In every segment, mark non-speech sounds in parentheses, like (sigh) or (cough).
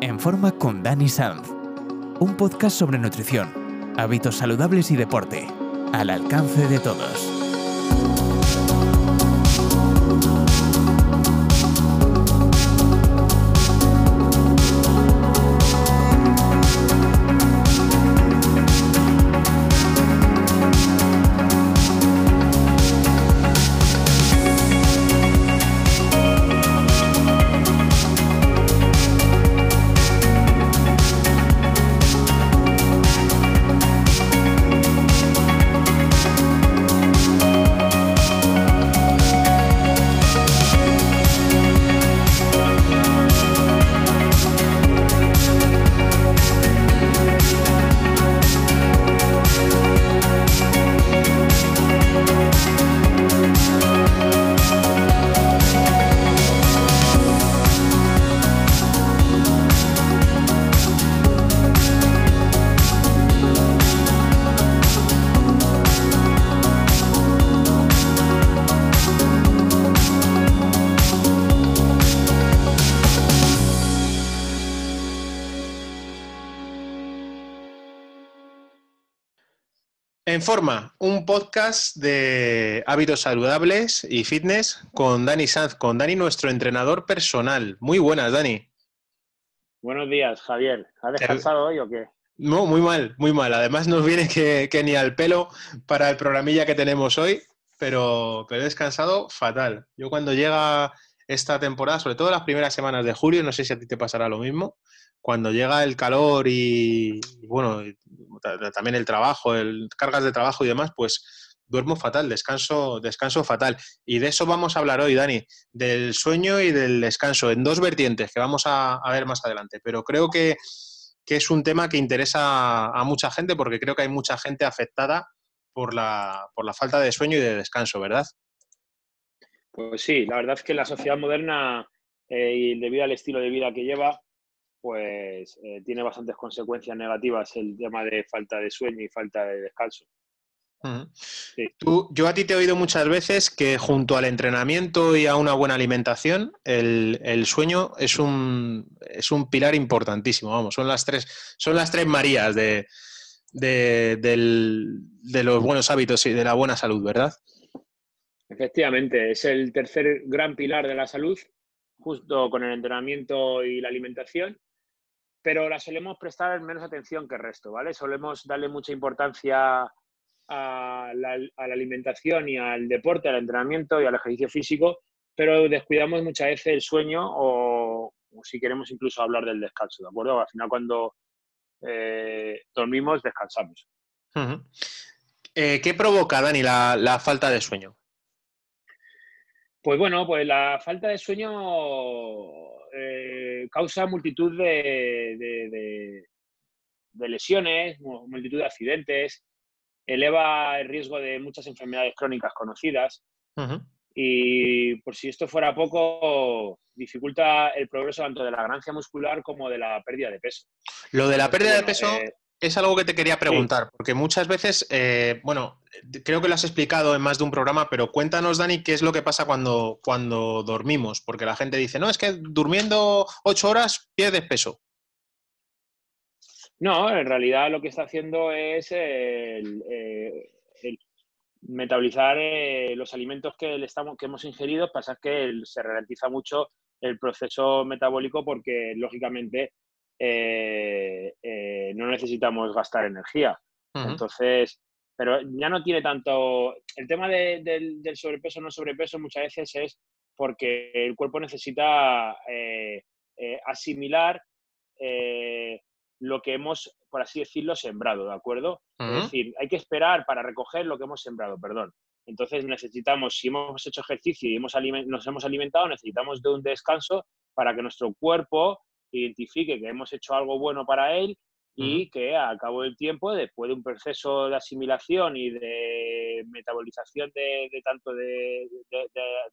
En forma con Dani Sanz. Un podcast sobre nutrición, hábitos saludables y deporte, al alcance de todos. En forma, un podcast de hábitos saludables y fitness con Dani Sanz, con Dani, nuestro entrenador personal. Muy buenas, Dani. Buenos días, Javier. ¿Has descansado hoy o qué? No, muy mal, muy mal. Además nos viene que, ni al pelo para el programilla que tenemos hoy, pero, pero he descansado fatal. Yo cuando llega esta temporada, sobre todo las primeras semanas de julio, no sé si a ti te pasará lo mismo, cuando llega el calor y, bueno, también el trabajo, el cargas de trabajo y demás, pues duermo fatal, descanso, descanso fatal. Y de eso vamos a hablar hoy, Dani, del sueño y del descanso, en dos vertientes que vamos a, ver más adelante. Pero creo que, es un tema que interesa a mucha gente porque creo que hay mucha gente afectada por la, por la falta de sueño y de descanso, ¿verdad? Pues sí, la verdad es que la sociedad moderna eh, y debido al estilo de vida que lleva, pues eh, tiene bastantes consecuencias negativas el tema de falta de sueño y falta de descanso. yo a ti te he oído muchas veces que junto al entrenamiento y a una buena alimentación, el, sueño es un, es un, pilar importantísimo. Vamos, son las tres, son las tres Marías de, de los buenos hábitos y de la buena salud, ¿verdad? Efectivamente, es el tercer gran pilar de la salud, justo con el entrenamiento y la alimentación pero la solemos prestar menos atención que el resto, ¿vale? Solemos darle mucha importancia a la, alimentación y al deporte, al entrenamiento y al ejercicio físico, pero descuidamos muchas veces el sueño o, si queremos incluso hablar del descanso, ¿de acuerdo? Al final cuando eh, dormimos, descansamos. Eh, ¿Qué provoca, Dani, la falta de sueño? Pues bueno, pues la falta de sueño eh, causa multitud de, lesiones, multitud de accidentes, eleva el riesgo de muchas enfermedades crónicas conocidas y por si esto fuera poco, dificulta el progreso tanto de la ganancia muscular como de la pérdida de peso. Lo de la pérdida de peso... Eh, es algo que te quería preguntar, porque muchas veces, eh, bueno, creo que lo has explicado en más de un programa, pero cuéntanos, Dani, qué es lo que pasa cuando, cuando dormimos, porque la gente dice, no, es que durmiendo ocho horas pierdes peso. No, en realidad lo que está haciendo es el, eh, metabolizar eh, los alimentos que, le estamos, que hemos ingerido, pasa que se ralentiza mucho el proceso metabólico porque, lógicamente, eh, eh, no necesitamos gastar energía. Entonces, pero ya no tiene tanto... El tema del sobrepeso o no sobrepeso muchas veces es porque el cuerpo necesita eh, asimilar lo que hemos, por así decirlo, sembrado, ¿de acuerdo? Es decir, hay que esperar para recoger lo que hemos sembrado, perdón. Entonces necesitamos, si hemos hecho ejercicio y hemos nos hemos alimentado, necesitamos de un descanso para que nuestro cuerpo identifique que hemos hecho algo bueno para él y que a cabo del tiempo, después de un proceso de asimilación y de metabolización de, tanto de,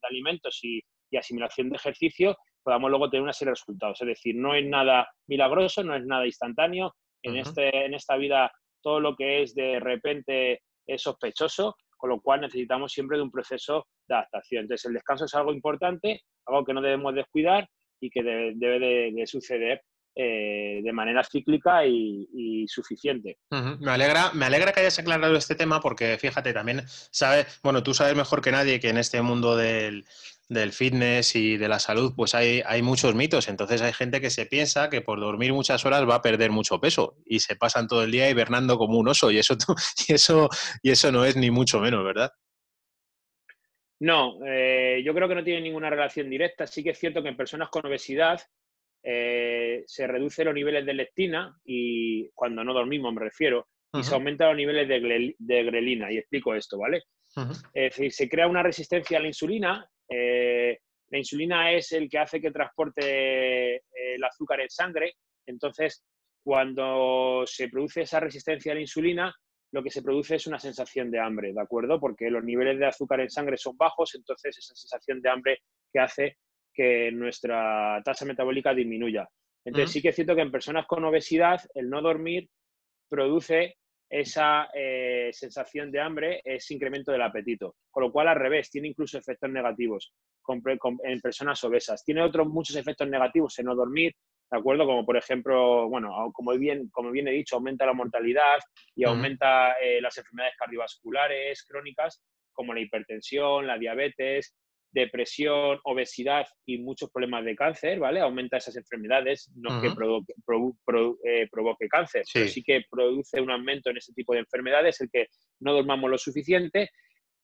alimentos y, asimilación de ejercicio, podamos luego tener una serie de resultados. Es decir, no es nada milagroso, no es nada instantáneo. En, este, en esta vida todo lo que es de repente es sospechoso, con lo cual necesitamos siempre de un proceso de adaptación. Entonces, el descanso es algo importante, algo que no debemos descuidar y que debe de, suceder eh, de manera cíclica y, suficiente. me, alegra, me alegra que hayas aclarado este tema porque fíjate, también sabes, bueno, tú sabes mejor que nadie que en este mundo del, fitness y de la salud, pues hay, hay, muchos mitos. Entonces hay gente que se piensa que por dormir muchas horas va a perder mucho peso y se pasan todo el día hibernando como un oso y eso, (laughs) y eso, y eso no es ni mucho menos, ¿verdad? No, eh, yo creo que no tiene ninguna relación directa. Sí que es cierto que en personas con obesidad eh, se reducen los niveles de leptina y cuando no dormimos me refiero, y se aumentan los niveles de, grelina. Y explico esto, ¿vale? Es decir, se crea una resistencia a la insulina. Eh, la insulina es el que hace que transporte el azúcar en sangre. Entonces, cuando se produce esa resistencia a la insulina, lo que se produce es una sensación de hambre, ¿de acuerdo? Porque los niveles de azúcar en sangre son bajos, entonces esa sensación de hambre que hace que nuestra tasa metabólica disminuya. Entonces sí que es cierto que en personas con obesidad el no dormir produce esa eh, sensación de hambre, ese incremento del apetito. Con lo cual, al revés, tiene incluso efectos negativos en personas obesas. Tiene otros muchos efectos negativos en no dormir, ¿de acuerdo? Como por ejemplo, bueno, como bien, como bien he dicho, aumenta la mortalidad y aumenta eh, las enfermedades cardiovasculares crónicas, como la hipertensión, la diabetes, depresión, obesidad y muchos problemas de cáncer, ¿vale? Aumenta esas enfermedades, no que eh, provoque, cáncer, pero sí que produce un aumento en ese tipo de enfermedades, el que no dormamos lo suficiente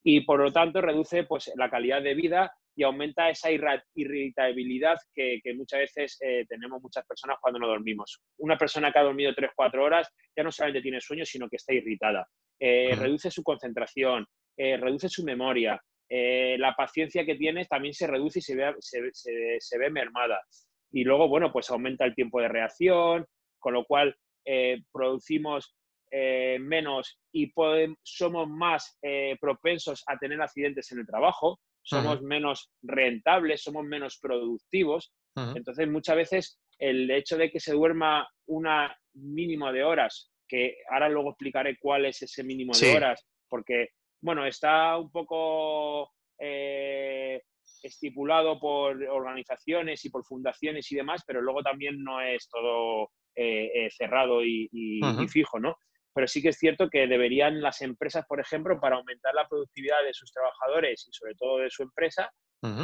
y por lo tanto reduce pues, la calidad de vida y aumenta esa irritabilidad que, muchas veces eh, tenemos muchas personas cuando no dormimos. Una persona que ha dormido 3-4 horas ya no solamente tiene sueño, sino que está irritada. Eh, reduce su concentración, eh, reduce su memoria, la paciencia que tiene también se reduce y se ve, se, ve mermada. Y luego, bueno, pues aumenta el tiempo de reacción, con lo cual producimos menos y somos más propensos a tener accidentes en el trabajo, somos menos rentables, somos menos productivos. Entonces, muchas veces el hecho de que se duerma una mínimo de horas, que ahora luego explicaré cuál es ese mínimo de horas, porque, bueno, está un poco eh, estipulado por organizaciones y por fundaciones y demás, pero luego también no es todo eh, eh, cerrado y, fijo, ¿no? pero sí que es cierto que deberían las empresas, por ejemplo, para aumentar la productividad de sus trabajadores y sobre todo de su empresa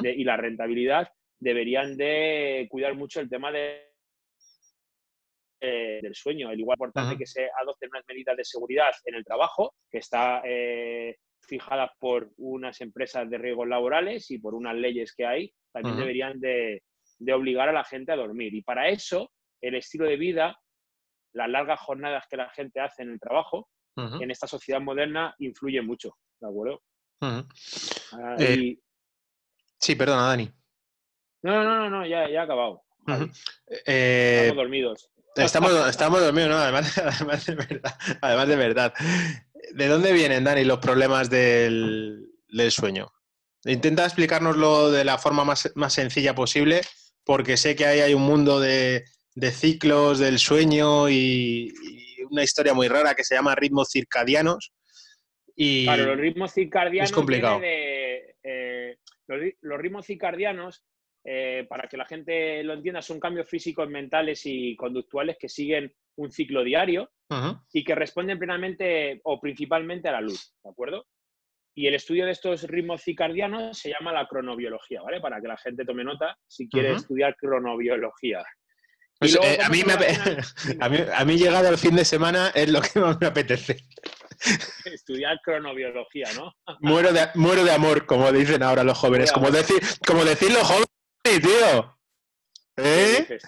y la rentabilidad, deberían de cuidar mucho el tema de, del sueño. El igual importante que se adopten unas medidas de seguridad en el trabajo, que está eh, fijadas por unas empresas de riesgos laborales y por unas leyes que hay, también deberían de, de obligar a la gente a dormir. Y para eso, el estilo de vida las largas jornadas que la gente hace en el trabajo, en esta sociedad moderna, influye mucho, ¿de acuerdo? Ah, eh, sí, perdona, Dani. No, no, no, no, ya, ya he acabado. Eh, estamos dormidos. Estamos, (laughs) estamos dormidos, ¿no? (laughs) Además, de verdad, además de verdad. ¿De dónde vienen, Dani, los problemas del, sueño? Intenta explicárnoslo de la forma más, más sencilla posible, porque sé que ahí hay un mundo de, de ciclos del sueño y, una historia muy rara que se llama ritmos circadianos. Y claro, los ritmos circadianos. Es complicado. Eh, los, ritmos circadianos, eh, para que la gente lo entienda, son cambios físicos, mentales y conductuales que siguen un ciclo diario y que responden plenamente o principalmente a la luz, ¿de acuerdo? Y el estudio de estos ritmos circadianos se llama la cronobiología, ¿vale? Para que la gente tome nota si quiere estudiar cronobiología. Pues, eh, (laughs) a, mí a, mí, llegado el fin de semana es lo que más me apetece. (laughs) Estudiar cronobiología, ¿no? (laughs) muero, de, muero de amor, como dicen ahora los jóvenes. Como decir, como decir los jóvenes, tío. ¿Eh? ¿Qué,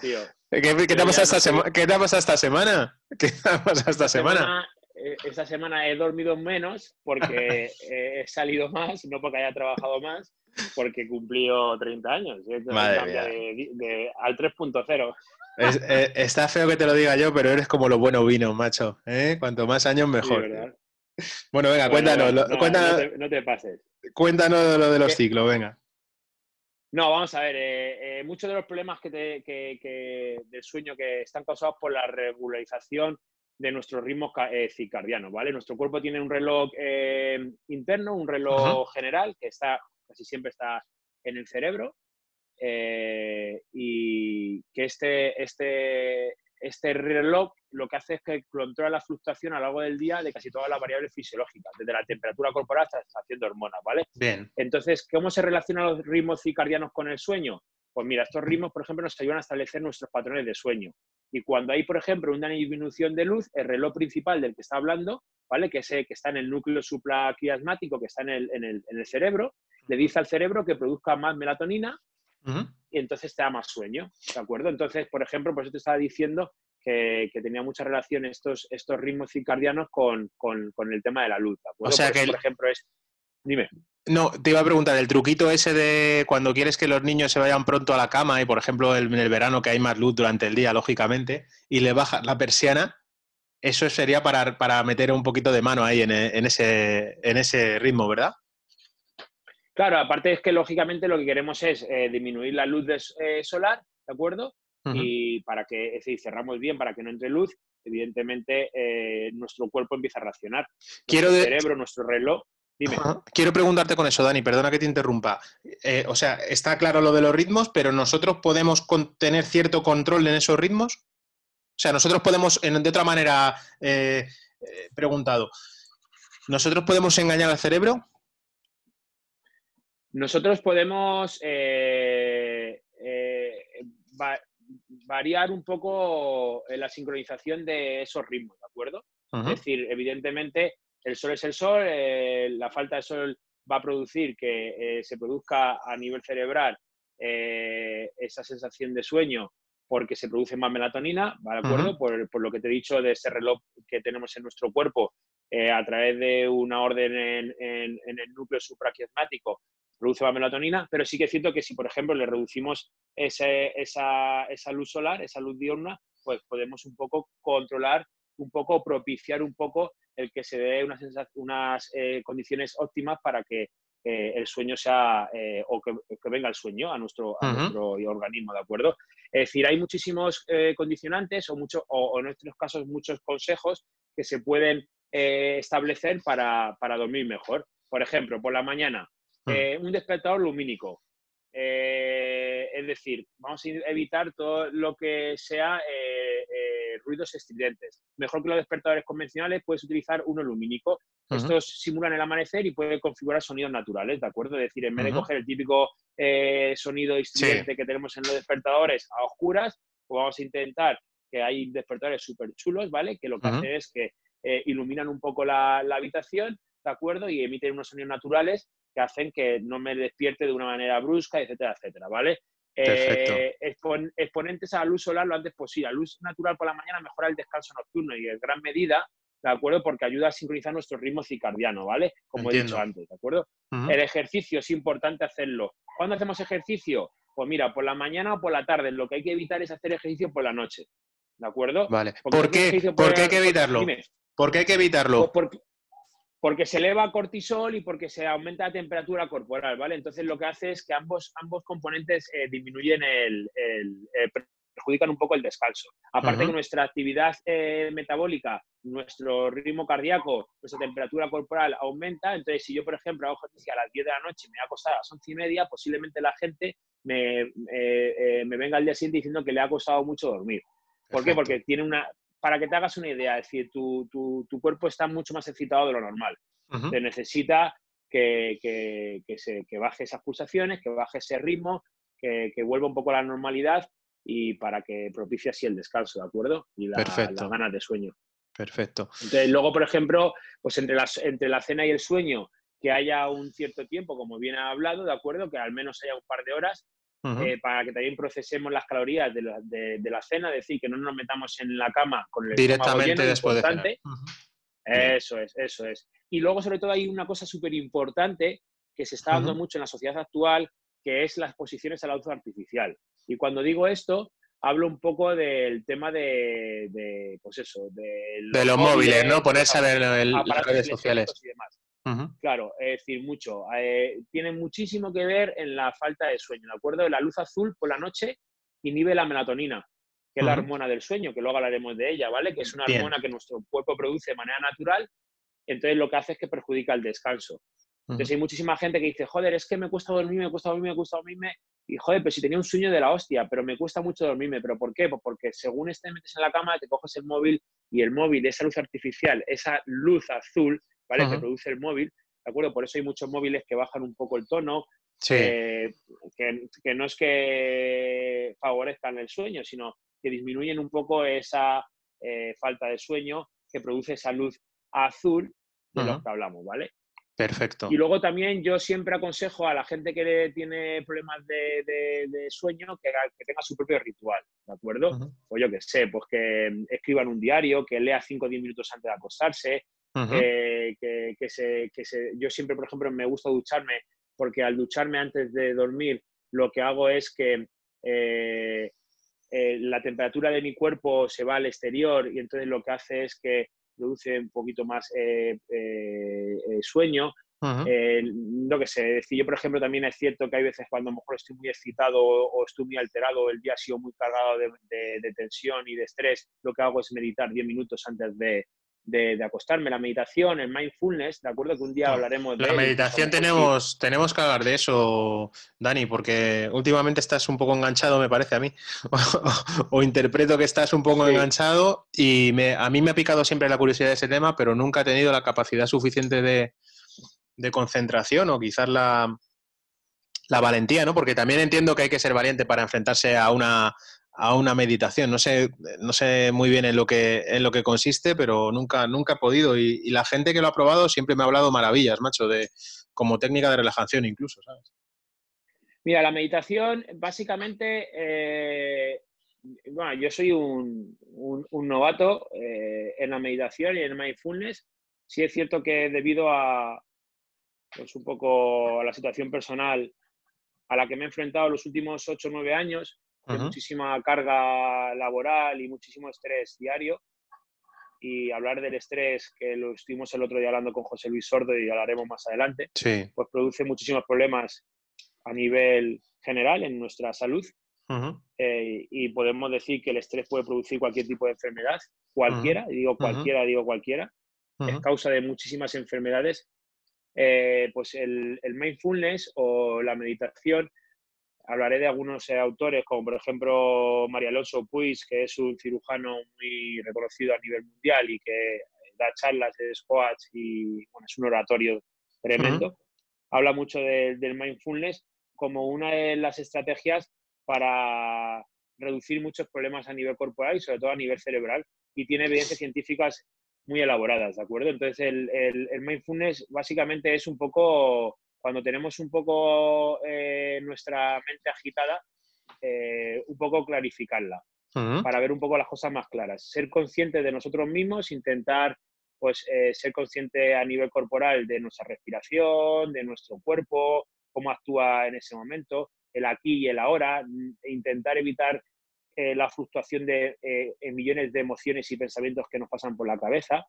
te ha pasado esta? ¿Qué te ha pasado esta semana? (laughs) ¿Qué te ha pasado esta semana? Eh, esta semana he dormido menos porque (laughs) he salido más, no porque haya trabajado más, porque cumplió 30 años. Madre de, al 3.0. (laughs) Eh, está feo que te lo diga yo, pero eres como los buenos vinos, macho. ¿eh? Cuanto más años, mejor. bueno, venga, cuéntanos. No, te, pases. Cuéntanos lo de los ciclos, venga. No, vamos a ver. Eh, muchos de los problemas que, del sueño que están causados por la regularización de nuestros ritmos circadianos, ¿vale? Nuestro cuerpo tiene un reloj interno, un reloj general que está casi siempre está en el cerebro eh, y que este, este, este reloj lo que hace es que controla la fluctuación a lo largo del día de casi todas las variables fisiológicas, desde la temperatura corporal hasta la sensación de hormonas, ¿vale? Bien. Entonces, ¿cómo se relacionan los ritmos circadianos con el sueño? Pues mira, estos ritmos, por ejemplo, nos ayudan a establecer nuestros patrones de sueño. Y cuando hay, por ejemplo, una disminución de luz, el reloj principal del que está hablando, ¿vale? Que, ese, que está en el núcleo supraquiasmático, que está en el, en, el, en el, cerebro, le dice al cerebro que produzca más melatonina y entonces te da más sueño, ¿de acuerdo? Entonces, por ejemplo, por eso te estaba diciendo que, que tenía mucha relación estos, estos ritmos circadianos con, con, con, el tema de la luz, ¿de acuerdo? O sea por, que, por ejemplo, es... Dime. No, te iba a preguntar, el truquito ese de cuando quieres que los niños se vayan pronto a la cama y, por ejemplo, en el verano que hay más luz durante el día, lógicamente, y le bajas la persiana, eso sería para, para meter un poquito de mano ahí en, en, ese, en ese ritmo, ¿verdad? Claro, aparte es que lógicamente lo que queremos es eh, disminuir la luz de, eh, solar, ¿de acuerdo? Uh -huh. Y para que, es decir, cerramos bien para que no entre luz, evidentemente eh, nuestro cuerpo empieza a reaccionar. Nuestro Quiero de... cerebro, nuestro reloj. Dime. Quiero preguntarte con eso, Dani, perdona que te interrumpa. Eh, o sea, está claro lo de los ritmos, pero nosotros podemos tener cierto control en esos ritmos. O sea, nosotros podemos, de otra manera, eh, preguntado, ¿nosotros podemos engañar al cerebro? Nosotros podemos eh, eh, va, variar un poco la sincronización de esos ritmos, ¿de acuerdo? Uh -huh. Es decir, evidentemente, el sol es el sol, eh, la falta de sol va a producir que eh, se produzca a nivel cerebral eh, esa sensación de sueño porque se produce más melatonina, ¿de acuerdo? Uh -huh. por, por, lo que te he dicho de ese reloj que tenemos en nuestro cuerpo a través de una orden en, en, en el núcleo supraquiasmático produce más melatonina, pero sí que es cierto que si, por ejemplo, le reducimos ese, esa, esa, luz solar, esa luz diurna, pues podemos un poco controlar, un poco propiciar un poco el que se dé unas, unas eh, condiciones óptimas para que eh, el sueño sea, eh, o que, que, venga el sueño a nuestro, a uh -huh. nuestro organismo, ¿de acuerdo? Es decir, hay muchísimos condicionantes o, mucho, o, o, en nuestros casos muchos consejos que se pueden establecer para, para dormir mejor. Por ejemplo, por la mañana. Eh, un despertador lumínico. Eh, es decir, vamos a evitar todo lo que sea eh, ruidos estridentes. Mejor que los despertadores convencionales, puedes utilizar uno lumínico. Uh -huh. Estos simulan el amanecer y pueden configurar sonidos naturales, ¿de acuerdo? Es decir, en vez uh -huh. de coger el típico sonido estridente sí. que tenemos en los despertadores a oscuras, pues vamos a intentar que hay despertadores súper chulos, ¿vale? Que lo que uh -huh. es que iluminan un poco la, la habitación, ¿de acuerdo? Y emiten unos sonidos naturales que hacen que no me despierte de una manera brusca, etcétera, etcétera, ¿vale? Eh, expon exponentes a la luz solar lo antes posible. La luz natural por la mañana mejora el descanso nocturno y en gran medida, ¿de acuerdo? Porque ayuda a sincronizar nuestro ritmo circadiano, ¿vale? Como Entiendo. he dicho antes, ¿de acuerdo? Uh -huh. El ejercicio es importante hacerlo. ¿Cuándo hacemos ejercicio? Pues mira, por la mañana o por la tarde. Lo que hay que evitar es hacer ejercicio por la noche, ¿de acuerdo? Vale. ¿Por qué? ¿Por, ¿Por qué hay que evitarlo? Dime. ¿Por qué hay que evitarlo? Porque, porque se eleva cortisol y porque se aumenta la temperatura corporal, ¿vale? Entonces lo que hace es que ambos, ambos componentes eh, disminuyen el, el, el, perjudican un poco el descanso. Aparte uh -huh. que nuestra actividad eh, metabólica, nuestro ritmo cardíaco, nuestra temperatura corporal aumenta, entonces si yo, por ejemplo, hago ejercicio a las 10 de la noche y me voy a acostar a las 11 y media, posiblemente la gente me, eh, me venga al día siguiente diciendo que le ha costado mucho dormir. ¿Por qué? Porque tiene una, para que te hagas una idea, es decir, tu, tu, tu cuerpo está mucho más excitado de lo normal. Uh -huh. Te necesita que, que, que, se, que, baje esas pulsaciones, que baje ese ritmo, que, que, vuelva un poco a la normalidad y para que propicie así el descanso, ¿de acuerdo? Y la, las ganas de sueño. Perfecto. Entonces, luego, por ejemplo, pues entre, las, entre la cena y el sueño, que haya un cierto tiempo, como bien ha hablado, ¿de acuerdo? Que al menos haya un par de horas, Uh -huh. eh, para que también procesemos las calorías de la, de, de la, cena, es decir, que no nos metamos en la cama con el directamente lleno, después de cenar. Uh -huh. Eso es, eso es. Y luego, sobre todo, hay una cosa súper importante que se está dando uh -huh. mucho en la sociedad actual, que es las exposiciones a la luz artificial. Y cuando digo esto, hablo un poco del tema de, de pues eso, de los, de los móviles, móviles, ¿no? Ponerse a ver las redes sociales. Y demás. Uh -huh. Claro, es decir, mucho. Eh, tiene muchísimo que ver en la falta de sueño, ¿de acuerdo? La luz azul por la noche inhibe la melatonina, que es uh -huh. la hormona del sueño, que luego hablaremos de ella, ¿vale? Que es una Bien. hormona que nuestro cuerpo produce de manera natural, entonces lo que hace es que perjudica el descanso. Uh -huh. Entonces hay muchísima gente que dice, joder, es que me cuesta dormir, me cuesta dormir, me cuesta dormirme, y joder, pero si tenía un sueño de la hostia, pero me cuesta mucho dormirme. ¿Pero por qué? Pues porque según te metes en la cama, te coges el móvil y el móvil, esa luz artificial, esa luz azul, ¿vale? Que produce el móvil, ¿de acuerdo? Por eso hay muchos móviles que bajan un poco el tono, eh, que, no es que favorezcan el sueño, sino que disminuyen un poco esa eh, falta de sueño que produce esa luz azul de lo que hablamos, ¿vale? Perfecto. Y luego también yo siempre aconsejo a la gente que tiene problemas de, sueño que, tenga su propio ritual, ¿de acuerdo? O yo que sé, pues que escriban un diario, que lea 5 o 10 minutos antes de acostarse, que, se, Yo siempre, por ejemplo, me gusta ducharme porque al ducharme antes de dormir lo que hago es que eh, eh, la temperatura de mi cuerpo se va al exterior y entonces lo que hace es que produce un poquito más eh, eh, eh, sueño. no que sé, decir, yo por ejemplo también es cierto que hay veces cuando a lo mejor estoy muy excitado o, estoy muy alterado, el día ha sido muy cargado de, tensión y de estrés, lo que hago es meditar 10 minutos antes de, de, acostarme. La meditación, el mindfulness, ¿de acuerdo? Que un día hablaremos de... La meditación tenemos, tenemos que hablar de eso, Dani, porque últimamente estás un poco enganchado, me parece a mí, (laughs) o, interpreto que estás un poco enganchado y me, a mí me ha picado siempre la curiosidad de ese tema, pero nunca he tenido la capacidad suficiente de, de concentración o quizás la, la valentía, ¿no? Porque también entiendo que hay que ser valiente para enfrentarse a una, a una meditación. No sé, no sé muy bien en lo que, en lo que consiste, pero nunca, nunca he podido. Y, la gente que lo ha probado siempre me ha hablado maravillas, macho, de, como técnica de relajación incluso, ¿sabes? Mira, la meditación, básicamente, eh, bueno, yo soy un, novato eh, en la meditación y en el mindfulness. Sí es cierto que debido a, pues un poco a la situación personal a la que me he enfrentado los últimos 8 o 9 años, muchísima carga laboral y muchísimo estrés diario. Y hablar del estrés, que lo estuvimos el otro día hablando con José Luis Sordo y hablaremos más adelante, pues produce muchísimos problemas a nivel general en nuestra salud. Eh, y podemos decir que el estrés puede producir cualquier tipo de enfermedad, cualquiera, digo cualquiera, digo cualquiera, es causa de muchísimas enfermedades. Eh, pues el, el, mindfulness o la meditación hablaré de algunos eh, autores, como por ejemplo María Alonso Puig, que es un cirujano muy reconocido a nivel mundial y que da charlas de squats y bueno, es un oratorio tremendo. Habla mucho del mindfulness como una de las estrategias para reducir muchos problemas a nivel corporal y sobre todo a nivel cerebral y tiene evidencias científicas muy elaboradas, ¿de acuerdo? Entonces el, el mindfulness básicamente es un poco cuando tenemos un poco eh, nuestra mente agitada, eh, un poco clarificarla, para ver un poco las cosas más claras. Ser consciente de nosotros mismos, intentar pues, eh, ser consciente a nivel corporal de nuestra respiración, de nuestro cuerpo, cómo actúa en ese momento, el aquí y el ahora, e intentar evitar la fluctuación de millones de emociones y pensamientos que nos pasan por la cabeza.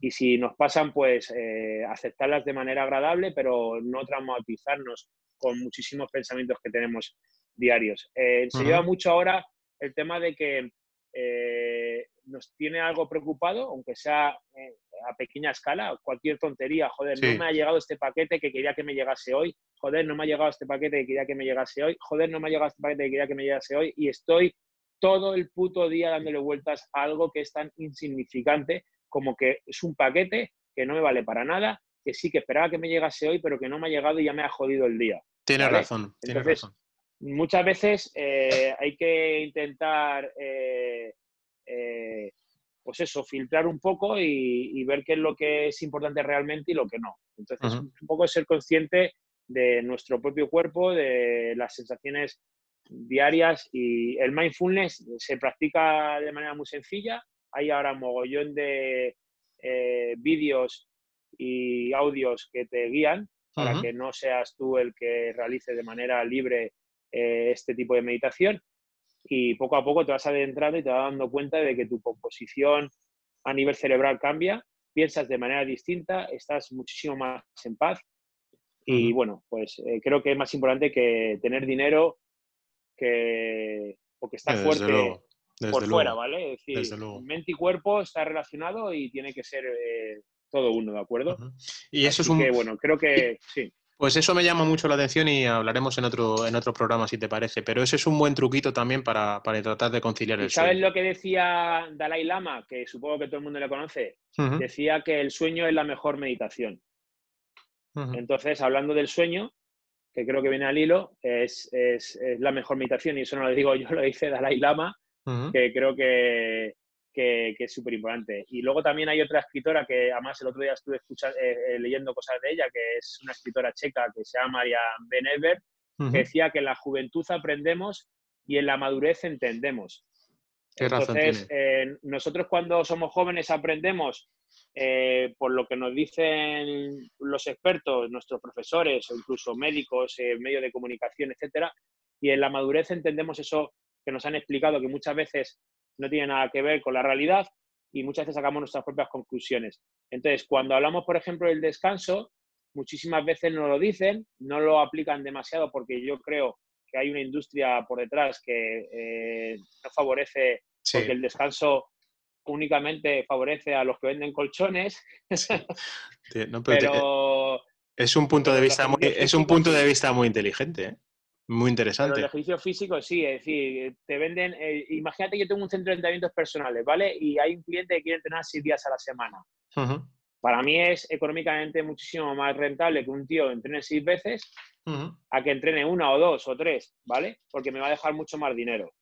Y si nos pasan, pues eh, aceptarlas de manera agradable, pero no traumatizarnos con muchísimos pensamientos que tenemos diarios. Eh, se lleva mucho ahora el tema de que eh, nos tiene algo preocupado, aunque sea a pequeña escala, cualquier tontería, joder, no me ha llegado este paquete que quería que me llegase hoy, joder, no me ha llegado este paquete que quería que me llegase hoy, joder, no me ha llegado este paquete que quería que me llegase hoy, y estoy todo el puto día dándole vueltas a algo que es tan insignificante como que es un paquete que no me vale para nada, que sí que esperaba que me llegase hoy, pero que no me ha llegado y ya me ha jodido el día. Tienes razón, tienes razón. Muchas veces eh, hay que intentar, eh, eh, pues eso, filtrar un poco y, ver qué es lo que es importante realmente y lo que no. Entonces, un poco ser consciente de nuestro propio cuerpo, de las sensaciones diarias y el mindfulness se practica de manera muy sencilla hay ahora mogollón de eh, vídeos y audios que te guían para que no seas tú el que realice de manera libre eh, este tipo de meditación. Y poco a poco te vas adentrando y te vas dando cuenta de que tu composición a nivel cerebral cambia, piensas de manera distinta, estás muchísimo más en paz. Y bueno, pues eh, creo que es más importante que tener dinero que, o que estar fuerte por fuera, ¿vale? Es decir, mente y cuerpo está relacionado y tiene que ser eh, todo uno, ¿de acuerdo? Y eso es un... bueno, creo que sí. Pues eso me llama mucho la atención y hablaremos en otro, en otro programa, si te parece. Pero ese es un buen truquito también para, tratar de conciliar el sueño. ¿Sabes lo que decía Dalai Lama, que supongo que todo el mundo le conoce? Decía que el sueño es la mejor meditación. Entonces, hablando del sueño, que creo que viene al hilo, es, es, la mejor meditación, y eso no lo digo (laughs) yo, lo dice Dalai Lama, que creo que, que, es súper importante. Y luego también hay otra escritora que además el otro día estuve escuchando, eh, eh, leyendo cosas de ella, que es una escritora checa que se llama María Benever, que decía que en la juventud aprendemos y en la madurez entendemos. Entonces, eh, nosotros cuando somos jóvenes aprendemos por lo que nos dicen los expertos, nuestros profesores o incluso médicos, medios de comunicación, etcétera, y en la madurez entendemos eso que nos han explicado, que muchas veces no tiene nada que ver con la realidad y muchas veces sacamos nuestras propias conclusiones. Entonces, cuando hablamos, por ejemplo, del descanso, muchísimas veces no lo dicen, no lo aplican demasiado porque yo creo que hay una industria por detrás que eh, no favorece, porque el descanso únicamente favorece a los que venden colchones. (laughs) pero, es un punto de vista muy, es un punto de vista muy inteligente. ¿eh? Muy interesante. Pero el ejercicio físico sí, es decir, te venden, eh, imagínate que yo tengo un centro de entrenamientos personales, ¿vale? Y hay un cliente que quiere entrenar seis días a la semana. Para mí es económicamente muchísimo más rentable que un tío entrene seis veces a que entrene una o dos o tres, ¿vale? Porque me va a dejar mucho más dinero.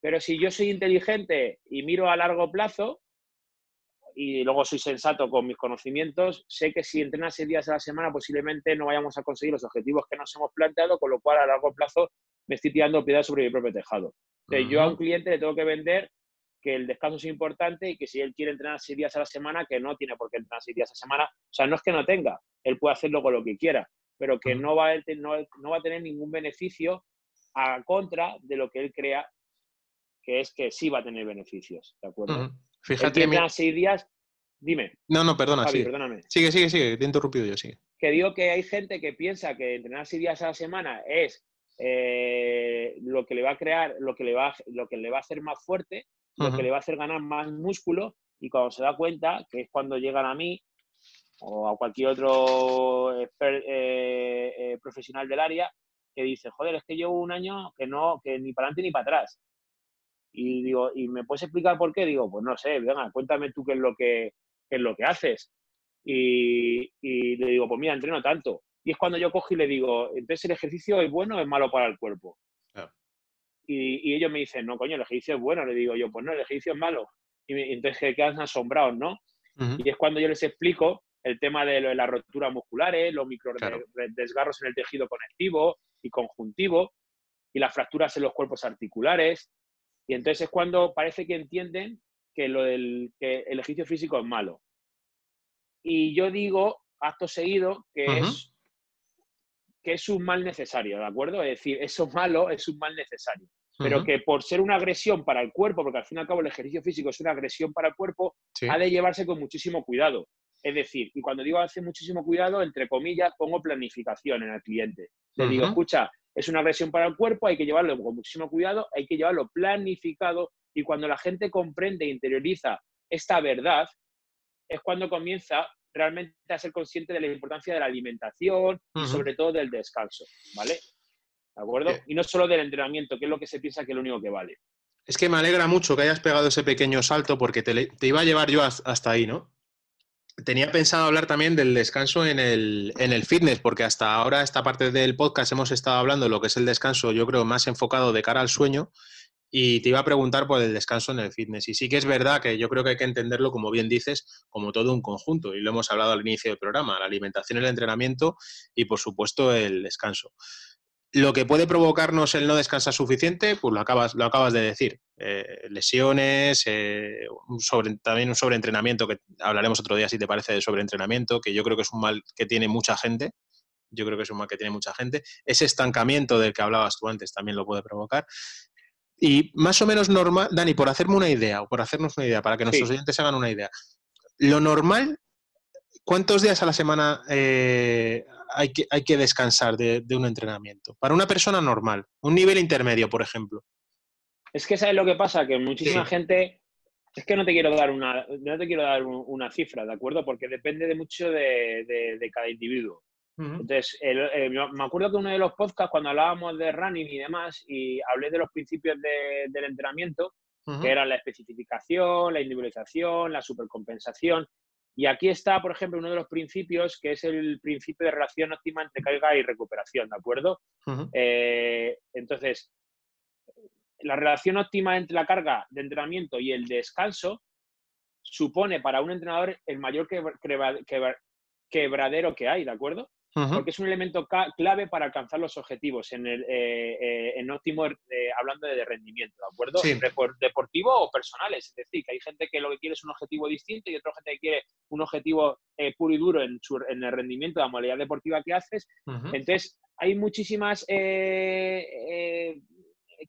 Pero si yo soy inteligente y miro a largo plazo, y luego soy sensato con mis conocimientos, sé que si entrenas seis días a la semana posiblemente no vayamos a conseguir los objetivos que nos hemos planteado, con lo cual a largo plazo me estoy tirando piedras sobre mi propio tejado. Entonces, yo a un cliente le tengo que vender que el descanso es importante y que si él quiere entrenar seis días a la semana, que no tiene por qué entrenar seis días a la semana. O sea, no es que no tenga, él puede hacerlo con lo que quiera, pero que no, va a, no, va a tener ningún beneficio a contra de lo que él crea que es que sí va a tener beneficios, ¿de acuerdo? Fíjate. Mi... seis días. Dime. No, no, perdona, sí. Perdóname. Sigue, sigue, sigue, te he interrumpido yo, sigue. Que digo que hay gente que piensa que entrenar seis días a la semana es eh, lo que le va a crear, lo que le va, lo que le va a hacer más fuerte, lo que le va a hacer ganar más músculo, y cuando se da cuenta, que es cuando llegan a mí o a cualquier otro eh, eh, profesional del área, que dice, joder, es que llevo un año que no, que ni para adelante ni para atrás. Y digo, ¿y me puedes explicar por qué? Digo, pues no sé, venga, cuéntame tú qué es lo que, es lo que haces. Y, le digo, pues mira, entreno tanto. Y es cuando yo cojo y le digo, entonces el ejercicio es bueno o es malo para el cuerpo. Y, ellos me dicen, no, coño, el ejercicio es bueno. Le digo yo, pues no, el ejercicio es malo. Y entonces quedan asombrados, ¿no? Y es cuando yo les explico el tema de, las roturas musculares, los micro desgarros en el tejido conectivo y conjuntivo, y las fracturas en los cuerpos articulares, y entonces es cuando parece que entienden que, lo del, que el ejercicio físico es malo. Y yo digo, acto seguido, que, es, que es un mal necesario, ¿de acuerdo? Es decir, eso malo es un mal necesario. Pero que por ser una agresión para el cuerpo, porque al fin y al cabo el ejercicio físico es una agresión para el cuerpo, ha de llevarse con muchísimo cuidado. Es decir, y cuando digo hace muchísimo cuidado, entre comillas, pongo planificación en el cliente. Le digo, escucha, es una agresión para el cuerpo, hay que llevarlo con muchísimo cuidado, hay que llevarlo planificado y cuando la gente comprende e interioriza esta verdad, es cuando comienza realmente a ser consciente de la importancia de la alimentación y sobre todo del descanso, ¿vale? ¿De acuerdo? Y no solo del entrenamiento, que es lo que se piensa que es lo único que vale. Es que me alegra mucho que hayas pegado ese pequeño salto porque te, te iba a llevar yo hasta ahí, ¿no? Tenía pensado hablar también del descanso en el, en el, fitness, porque hasta ahora esta parte del podcast hemos estado hablando de lo que es el descanso, yo creo, más enfocado de cara al sueño, y te iba a preguntar por el descanso en el fitness. Y sí que es verdad que yo creo que hay que entenderlo, como bien dices, como todo un conjunto, y lo hemos hablado al inicio del programa, la alimentación, el entrenamiento y, por supuesto, el descanso. Lo que puede provocarnos el no descansar suficiente, pues lo acabas, lo acabas de decir. Eh, lesiones, eh, sobre, también un sobreentrenamiento, que hablaremos otro día si te parece de sobreentrenamiento, que yo creo que es un mal que tiene mucha gente. Yo creo que es un mal que tiene mucha gente. Ese estancamiento del que hablabas tú antes también lo puede provocar. Y más o menos normal, Dani, por hacerme una idea, o por hacernos una idea, para que nuestros oyentes hagan una idea. Lo normal, ¿cuántos días a la semana eh, hay que, hay que descansar de, un entrenamiento? Para una persona normal, un nivel intermedio, por ejemplo. Es que sabes lo que pasa, que muchísima gente, es que no te quiero dar una, no te quiero dar una cifra, ¿de acuerdo? Porque depende de mucho de, cada individuo. Entonces, me acuerdo que uno de los podcasts, cuando hablábamos de running y demás, y hablé de los principios del entrenamiento, que eran la especificación, la individualización, la supercompensación. Y aquí está, por ejemplo, uno de los principios, que es el principio de relación óptima entre carga y recuperación, ¿de acuerdo? Eh, entonces, la relación óptima entre la carga de entrenamiento y el descanso supone para un entrenador el mayor quebradero que hay, ¿de acuerdo? Porque es un elemento clave para alcanzar los objetivos en, el, eh, eh, en óptimo, eh, hablando de rendimiento, ¿de acuerdo? Sí. Deportivo o personales, es decir, que hay gente que lo que quiere es un objetivo distinto y otra gente que quiere un objetivo puro y duro en, en, el rendimiento de la modalidad deportiva que haces. Entonces, hay muchísimas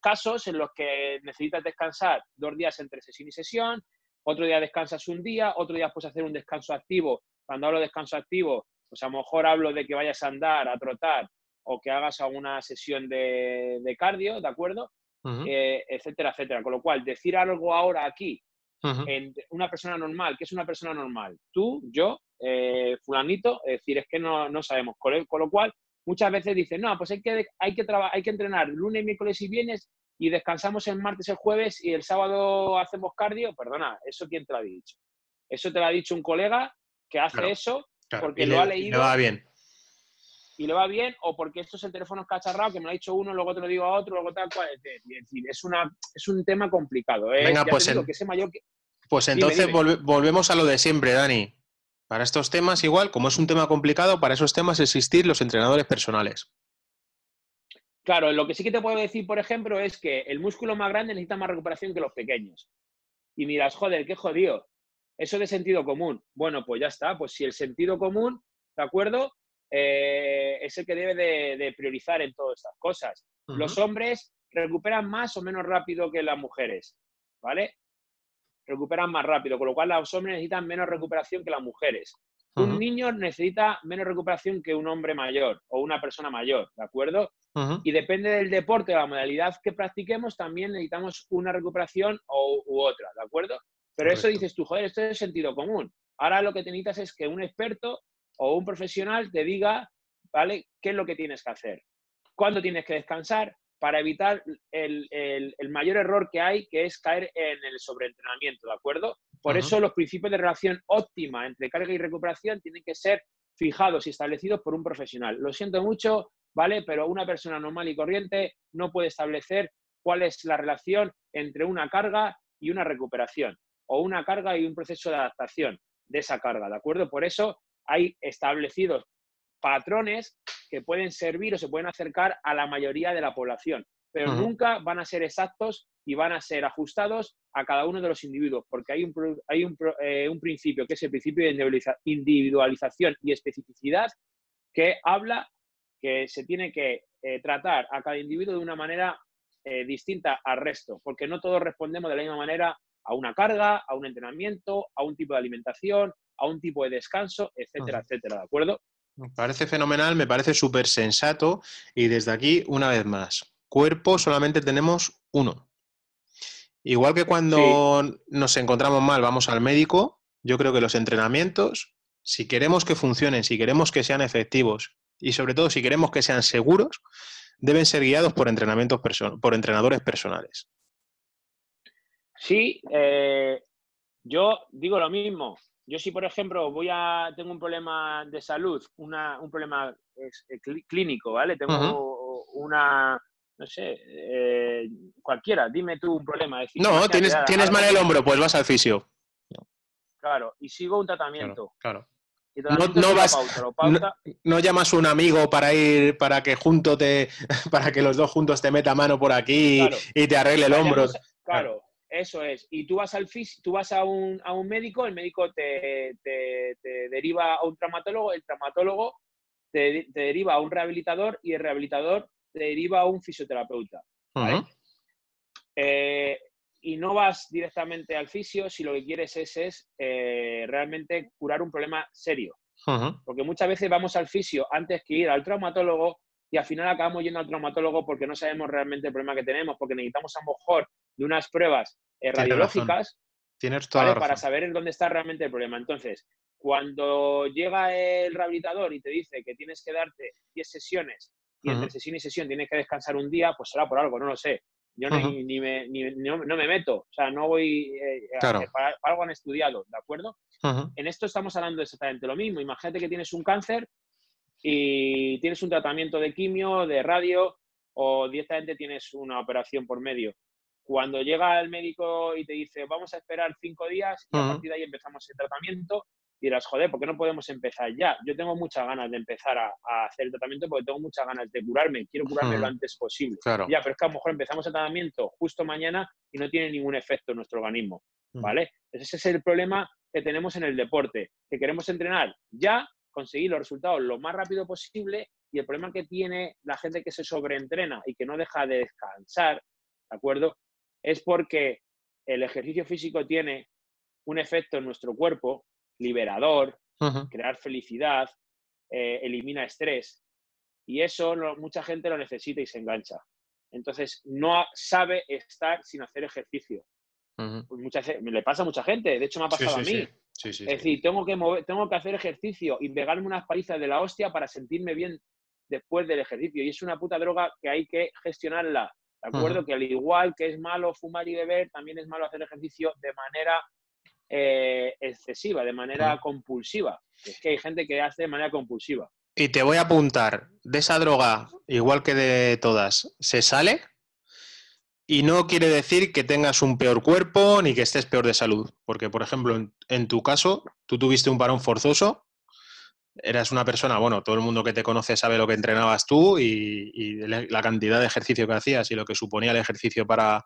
casos en los que necesitas descansar dos días entre sesión y sesión, otro día descansas un día, otro día puedes hacer un descanso activo. Cuando hablo de descanso activo, pues a lo mejor hablo de que vayas a andar, a trotar o que hagas alguna sesión de, cardio, ¿de acuerdo? Eh, etcétera, etcétera. Con lo cual, decir algo ahora aquí, en una persona normal, ¿qué es una persona normal? Tú, yo, eh, fulanito, es decir, es que no, no sabemos. Con, lo cual, muchas veces dicen, no, pues hay que, hay, que hay que entrenar lunes, miércoles y viernes y descansamos el martes, el jueves y el sábado hacemos cardio. Perdona, ¿eso quién te lo ha dicho? Eso te lo ha dicho un colega que hace eso porque lo ha leído. Y le va bien. Y le va bien, o porque esto es el teléfono escacharrado, que me lo ha dicho uno, luego te lo digo a otro, luego tal cual. Es decir, es, una, es un tema complicado. ¿eh? Venga, pues, pues entonces volvemos a lo de siempre, Dani. Para estos temas, igual, como es un tema complicado, para esos temas existir los entrenadores personales. Claro, lo que sí que te puedo decir, por ejemplo, es que el músculo más grande necesita más recuperación que los pequeños. Y miras, joder, qué jodido. Eso de sentido común. Bueno, pues ya está. Pues si el sentido común, ¿de acuerdo? Eh, es el que debe de, priorizar en todas estas cosas. Los hombres recuperan más o menos rápido que las mujeres, ¿vale? Recuperan más rápido, con lo cual los hombres necesitan menos recuperación que las mujeres. Un niño necesita menos recuperación que un hombre mayor o una persona mayor, ¿de acuerdo? Y depende del deporte, de la modalidad que practiquemos, también necesitamos una recuperación o, u otra, ¿de acuerdo? Pero eso dices tú, joder, esto es sentido común. Ahora lo que te necesitas es que un experto o un profesional te diga, ¿vale? ¿Qué es lo que tienes que hacer? ¿Cuándo tienes que descansar? Para evitar el, mayor error que hay, que es caer en el sobreentrenamiento, ¿de acuerdo? Por eso los principios de relación óptima entre carga y recuperación tienen que ser fijados y establecidos por un profesional. Lo siento mucho, ¿vale? Pero una persona normal y corriente no puede establecer cuál es la relación entre una carga y una recuperación o una carga y un proceso de adaptación de esa carga, ¿de acuerdo? Por eso hay establecidos patrones que pueden servir o se pueden acercar a la mayoría de la población, pero nunca van a ser exactos y van a ser ajustados a cada uno de los individuos, porque hay un, hay un, eh, un principio que es el principio de individualización y especificidad que habla que se tiene que eh, tratar a cada individuo de una manera eh, distinta al resto, porque no todos respondemos de la misma manera a una carga, a un entrenamiento, a un tipo de alimentación, a un tipo de descanso, etcétera, etcétera, ¿de acuerdo? Me parece fenomenal, me parece súper sensato y desde aquí, una vez más, cuerpo solamente tenemos uno. Igual que cuando nos encontramos mal, vamos al médico, yo creo que los entrenamientos, si queremos que funcionen, si queremos que sean efectivos y sobre todo si queremos que sean seguros, deben ser guiados por, entrenamientos por entrenadores personales. Sí, eh, yo digo lo mismo. Yo si, por ejemplo, voy a tengo un problema de salud, un problema eh, clínico, ¿vale? Tengo una, no sé, eh, cualquiera, dime tú un problema. no, tienes, tienes mal el hombro, pues vas al fisio. Claro, y sigo un tratamiento. Claro. No, vas, no, llamas a un amigo para ir, para que junto te, (laughs) para que los dos juntos te meta mano por aquí y te arregle el hombro. claro, eso es. Y tú vas al tú vas a un, a un médico, el médico te, te, deriva a un traumatólogo, el traumatólogo te, deriva a un rehabilitador y el rehabilitador te deriva a un fisioterapeuta. Eh, y no vas directamente al fisio si lo que quieres es, es eh, realmente curar un problema serio. Porque muchas veces vamos al fisio antes que ir al traumatólogo y al final acabamos yendo al traumatólogo porque no sabemos realmente el problema que tenemos, porque necesitamos a lo mejor de unas pruebas eh, radiológicas Tienes para saber en dónde está realmente el problema. Entonces, Cuando llega el rehabilitador y te dice que tienes que darte 10 sesiones y entre sesión y sesión tienes que descansar un día, pues será por algo, no lo sé. Yo ni, me, no, me meto, o sea, no voy eh, para, algo han estudiado, ¿de acuerdo? En esto estamos hablando exactamente lo mismo. Imagínate que tienes un cáncer y tienes un tratamiento de quimio, de radio o directamente tienes una operación por medio. Cuando llega el médico y te dice, vamos a esperar cinco días y a partir de ahí empezamos el tratamiento, dirás, joder, ¿por qué no podemos empezar ya? Yo tengo muchas ganas de empezar a, hacer el tratamiento porque tengo muchas ganas de curarme, quiero curarme lo antes posible. Ya, pero es que a lo mejor empezamos el tratamiento justo mañana y no tiene ningún efecto en nuestro organismo, ¿vale? Ese es el problema que tenemos en el deporte, que queremos entrenar ya, conseguir los resultados lo más rápido posible y el problema que tiene la gente que se sobreentrena y que no deja de descansar, ¿de acuerdo? Es porque el ejercicio físico tiene un efecto en nuestro cuerpo liberador, crear felicidad, eh, elimina estrés. Y eso mucha gente lo necesita y se engancha. Entonces, no sabe estar sin hacer ejercicio. Pues me le pasa a mucha gente, de hecho me ha pasado a mí. es decir, tengo que, mover, tengo que hacer ejercicio y pegarme unas palizas de la hostia para sentirme bien después del ejercicio. Y es una puta droga que hay que gestionarla. ¿De acuerdo? Que al igual que es malo fumar y beber, también es malo hacer ejercicio de manera eh, excesiva, de manera compulsiva. Es que hay gente que hace de manera compulsiva. Y te voy a apuntar, de esa droga, igual que de todas, ¿se sale? Y no quiere decir que tengas un peor cuerpo ni que estés peor de salud. Porque, por ejemplo, en, tu caso, tú tuviste un parón forzoso, eras una persona, bueno, todo el mundo que te conoce sabe lo que entrenabas tú y, la cantidad de ejercicio que hacías y lo que suponía el ejercicio para,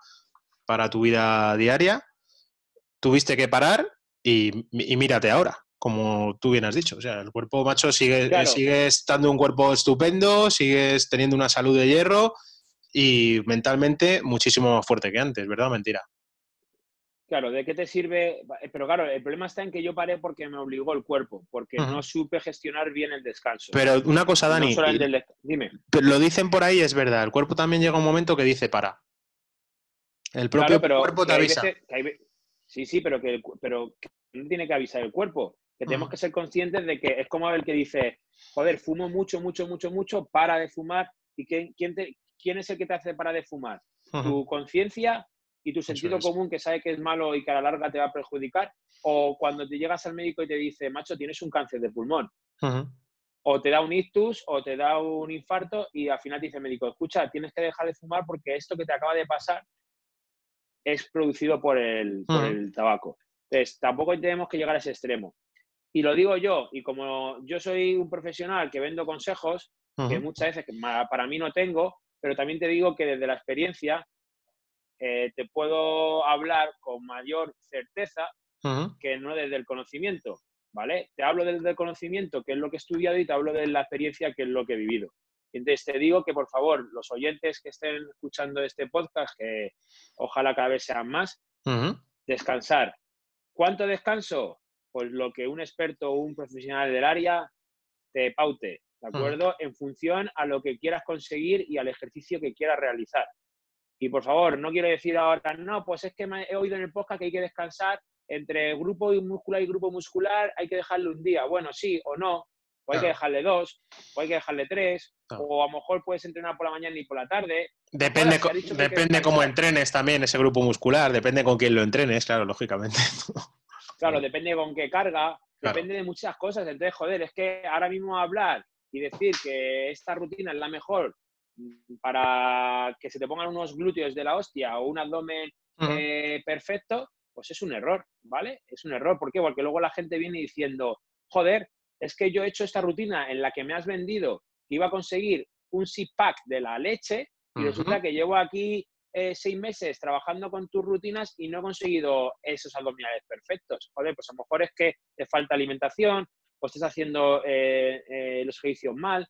para tu vida diaria tuviste que parar y, mírate ahora, como tú bien has dicho. O sea, el cuerpo macho sigue, sigue estando un cuerpo estupendo, sigues teniendo una salud de hierro y mentalmente muchísimo más fuerte que antes, ¿verdad mentira? Claro, ¿de qué te sirve? Pero claro, el problema está en que yo paré porque me obligó el cuerpo, porque no supe gestionar bien el descanso. Pero una cosa, Dani, dime. Lo dicen por ahí, es verdad. El cuerpo también llega un momento que dice para. El propio cuerpo te avisa. Sí, sí, pero que, pero no tiene que avisar el cuerpo. Que tenemos que ser conscientes de que es como el que dice, joder, fumo mucho, mucho, mucho, mucho, para de fumar. ¿Y quién, quién, quién es el que te hace para de fumar? ¿Tu conciencia y tu sentido común que sabe que es malo y que a la larga te va a perjudicar? ¿O cuando te llegas al médico y te dice, macho, tienes un cáncer de pulmón? O te da un ictus o te da un infarto y al final te dice el médico, escucha, tienes que dejar de fumar porque esto que te acaba de pasar es producido por el, tabaco. Entonces, tampoco tenemos que llegar a ese extremo. Y lo digo yo, y como yo soy un profesional que vendo consejos, que muchas veces para mí no tengo, pero también te digo que desde la experiencia eh, te puedo hablar con mayor certeza que no desde el conocimiento, ¿vale? Te hablo desde el conocimiento, que es lo que he estudiado, y te hablo de la experiencia, que es lo que he vivido. Entonces te digo que por favor, los oyentes que estén escuchando este podcast, que ojalá cada vez sean más, descansar. ¿Cuánto descanso? Pues lo que un experto o un profesional del área te paute, ¿de acuerdo? En función a lo que quieras conseguir y al ejercicio que quieras realizar. Y por favor, no quiero decir ahora, no, pues es que he oído en el podcast que hay que descansar entre grupo muscular y grupo muscular, hay que dejarlo un día. Bueno, sí o no, o hay que dejarle dos, o hay que dejarle tres, o a lo mejor puedes entrenar por la mañana y por la tarde. Depende, depende cómo entrenes también ese grupo muscular, depende con quién lo entrenes, claro, lógicamente. (laughs) claro, depende con qué carga, depende de muchas cosas. Entonces, joder, es que ahora mismo hablar y decir que esta rutina es la mejor para que se te pongan unos glúteos de la hostia o un abdomen eh, perfecto, pues es un error, ¿vale? Es un error. ¿Por qué? Porque luego la gente viene diciendo, joder, es que yo he hecho esta rutina en la que me has vendido que iba a conseguir un six pack de la leche y resulta que llevo aquí eh, seis meses trabajando con tus rutinas y no he conseguido esos abdominales perfectos. Joder, pues a lo mejor es que te falta alimentación o estás haciendo eh, eh, los ejercicios mal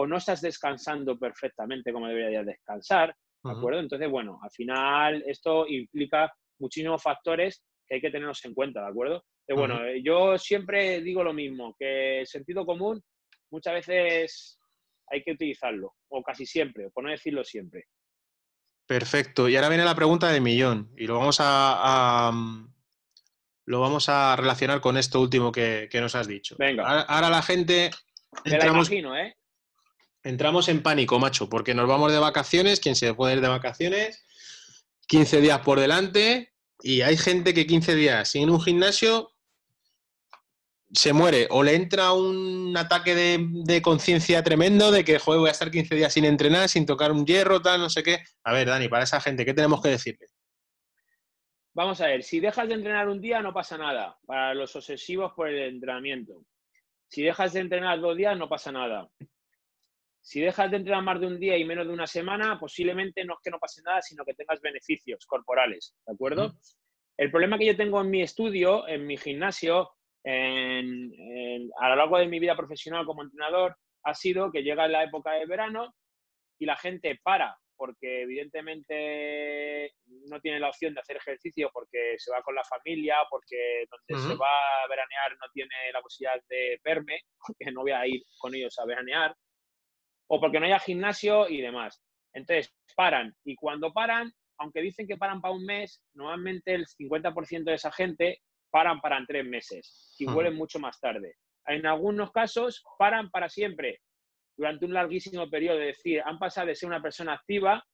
o no estás descansando perfectamente como deberías descansar, ¿de acuerdo? Entonces, bueno, al final esto implica muchísimos factores que hay que tenerlos en cuenta, ¿de acuerdo? bueno, eh, yo siempre digo lo mismo, que el sentido común muchas veces hay que utilizarlo, o casi siempre, por no decirlo siempre. Perfecto. Y ahora viene la pregunta de millón, y lo vamos a, lo vamos a relacionar con esto último que, nos has dicho. Venga. Ahora, la gente... Entramos, ¿eh? Entramos en pánico, macho, porque nos vamos de vacaciones, quien se puede ir de vacaciones, 15 días por delante, y hay gente que 15 días sin un gimnasio se muere o le entra un ataque de, conciencia tremendo de que, joder, voy a estar 15 días sin entrenar, sin tocar un hierro, tal, no sé qué. A ver, Dani, para esa gente, ¿qué tenemos que decirle? Vamos a ver, si dejas de entrenar un día no pasa nada, para los obsesivos por el entrenamiento. Si dejas de entrenar dos días no pasa nada. Si dejas de entrenar más de un día y menos de una semana, posiblemente no es que no pase nada, sino que tengas beneficios corporales, ¿de acuerdo? El problema que yo tengo en mi estudio, en mi gimnasio, a lo largo de mi vida profesional como entrenador ha sido que llega la época de verano y la gente para porque evidentemente no tiene la opción de hacer ejercicio porque se va con la familia, porque donde se va a veranear no tiene la posibilidad de verme, (laughs) porque no voy a ir con ellos a veranear, o porque no haya gimnasio y demás. Entonces, paran. Y cuando paran, aunque dicen que paran para un mes, normalmente el 50% de esa gente paran para tres meses y vuelven mucho más tarde. En algunos casos paran para siempre, durante un larguísimo periodo, es decir, han pasado de ser una persona activa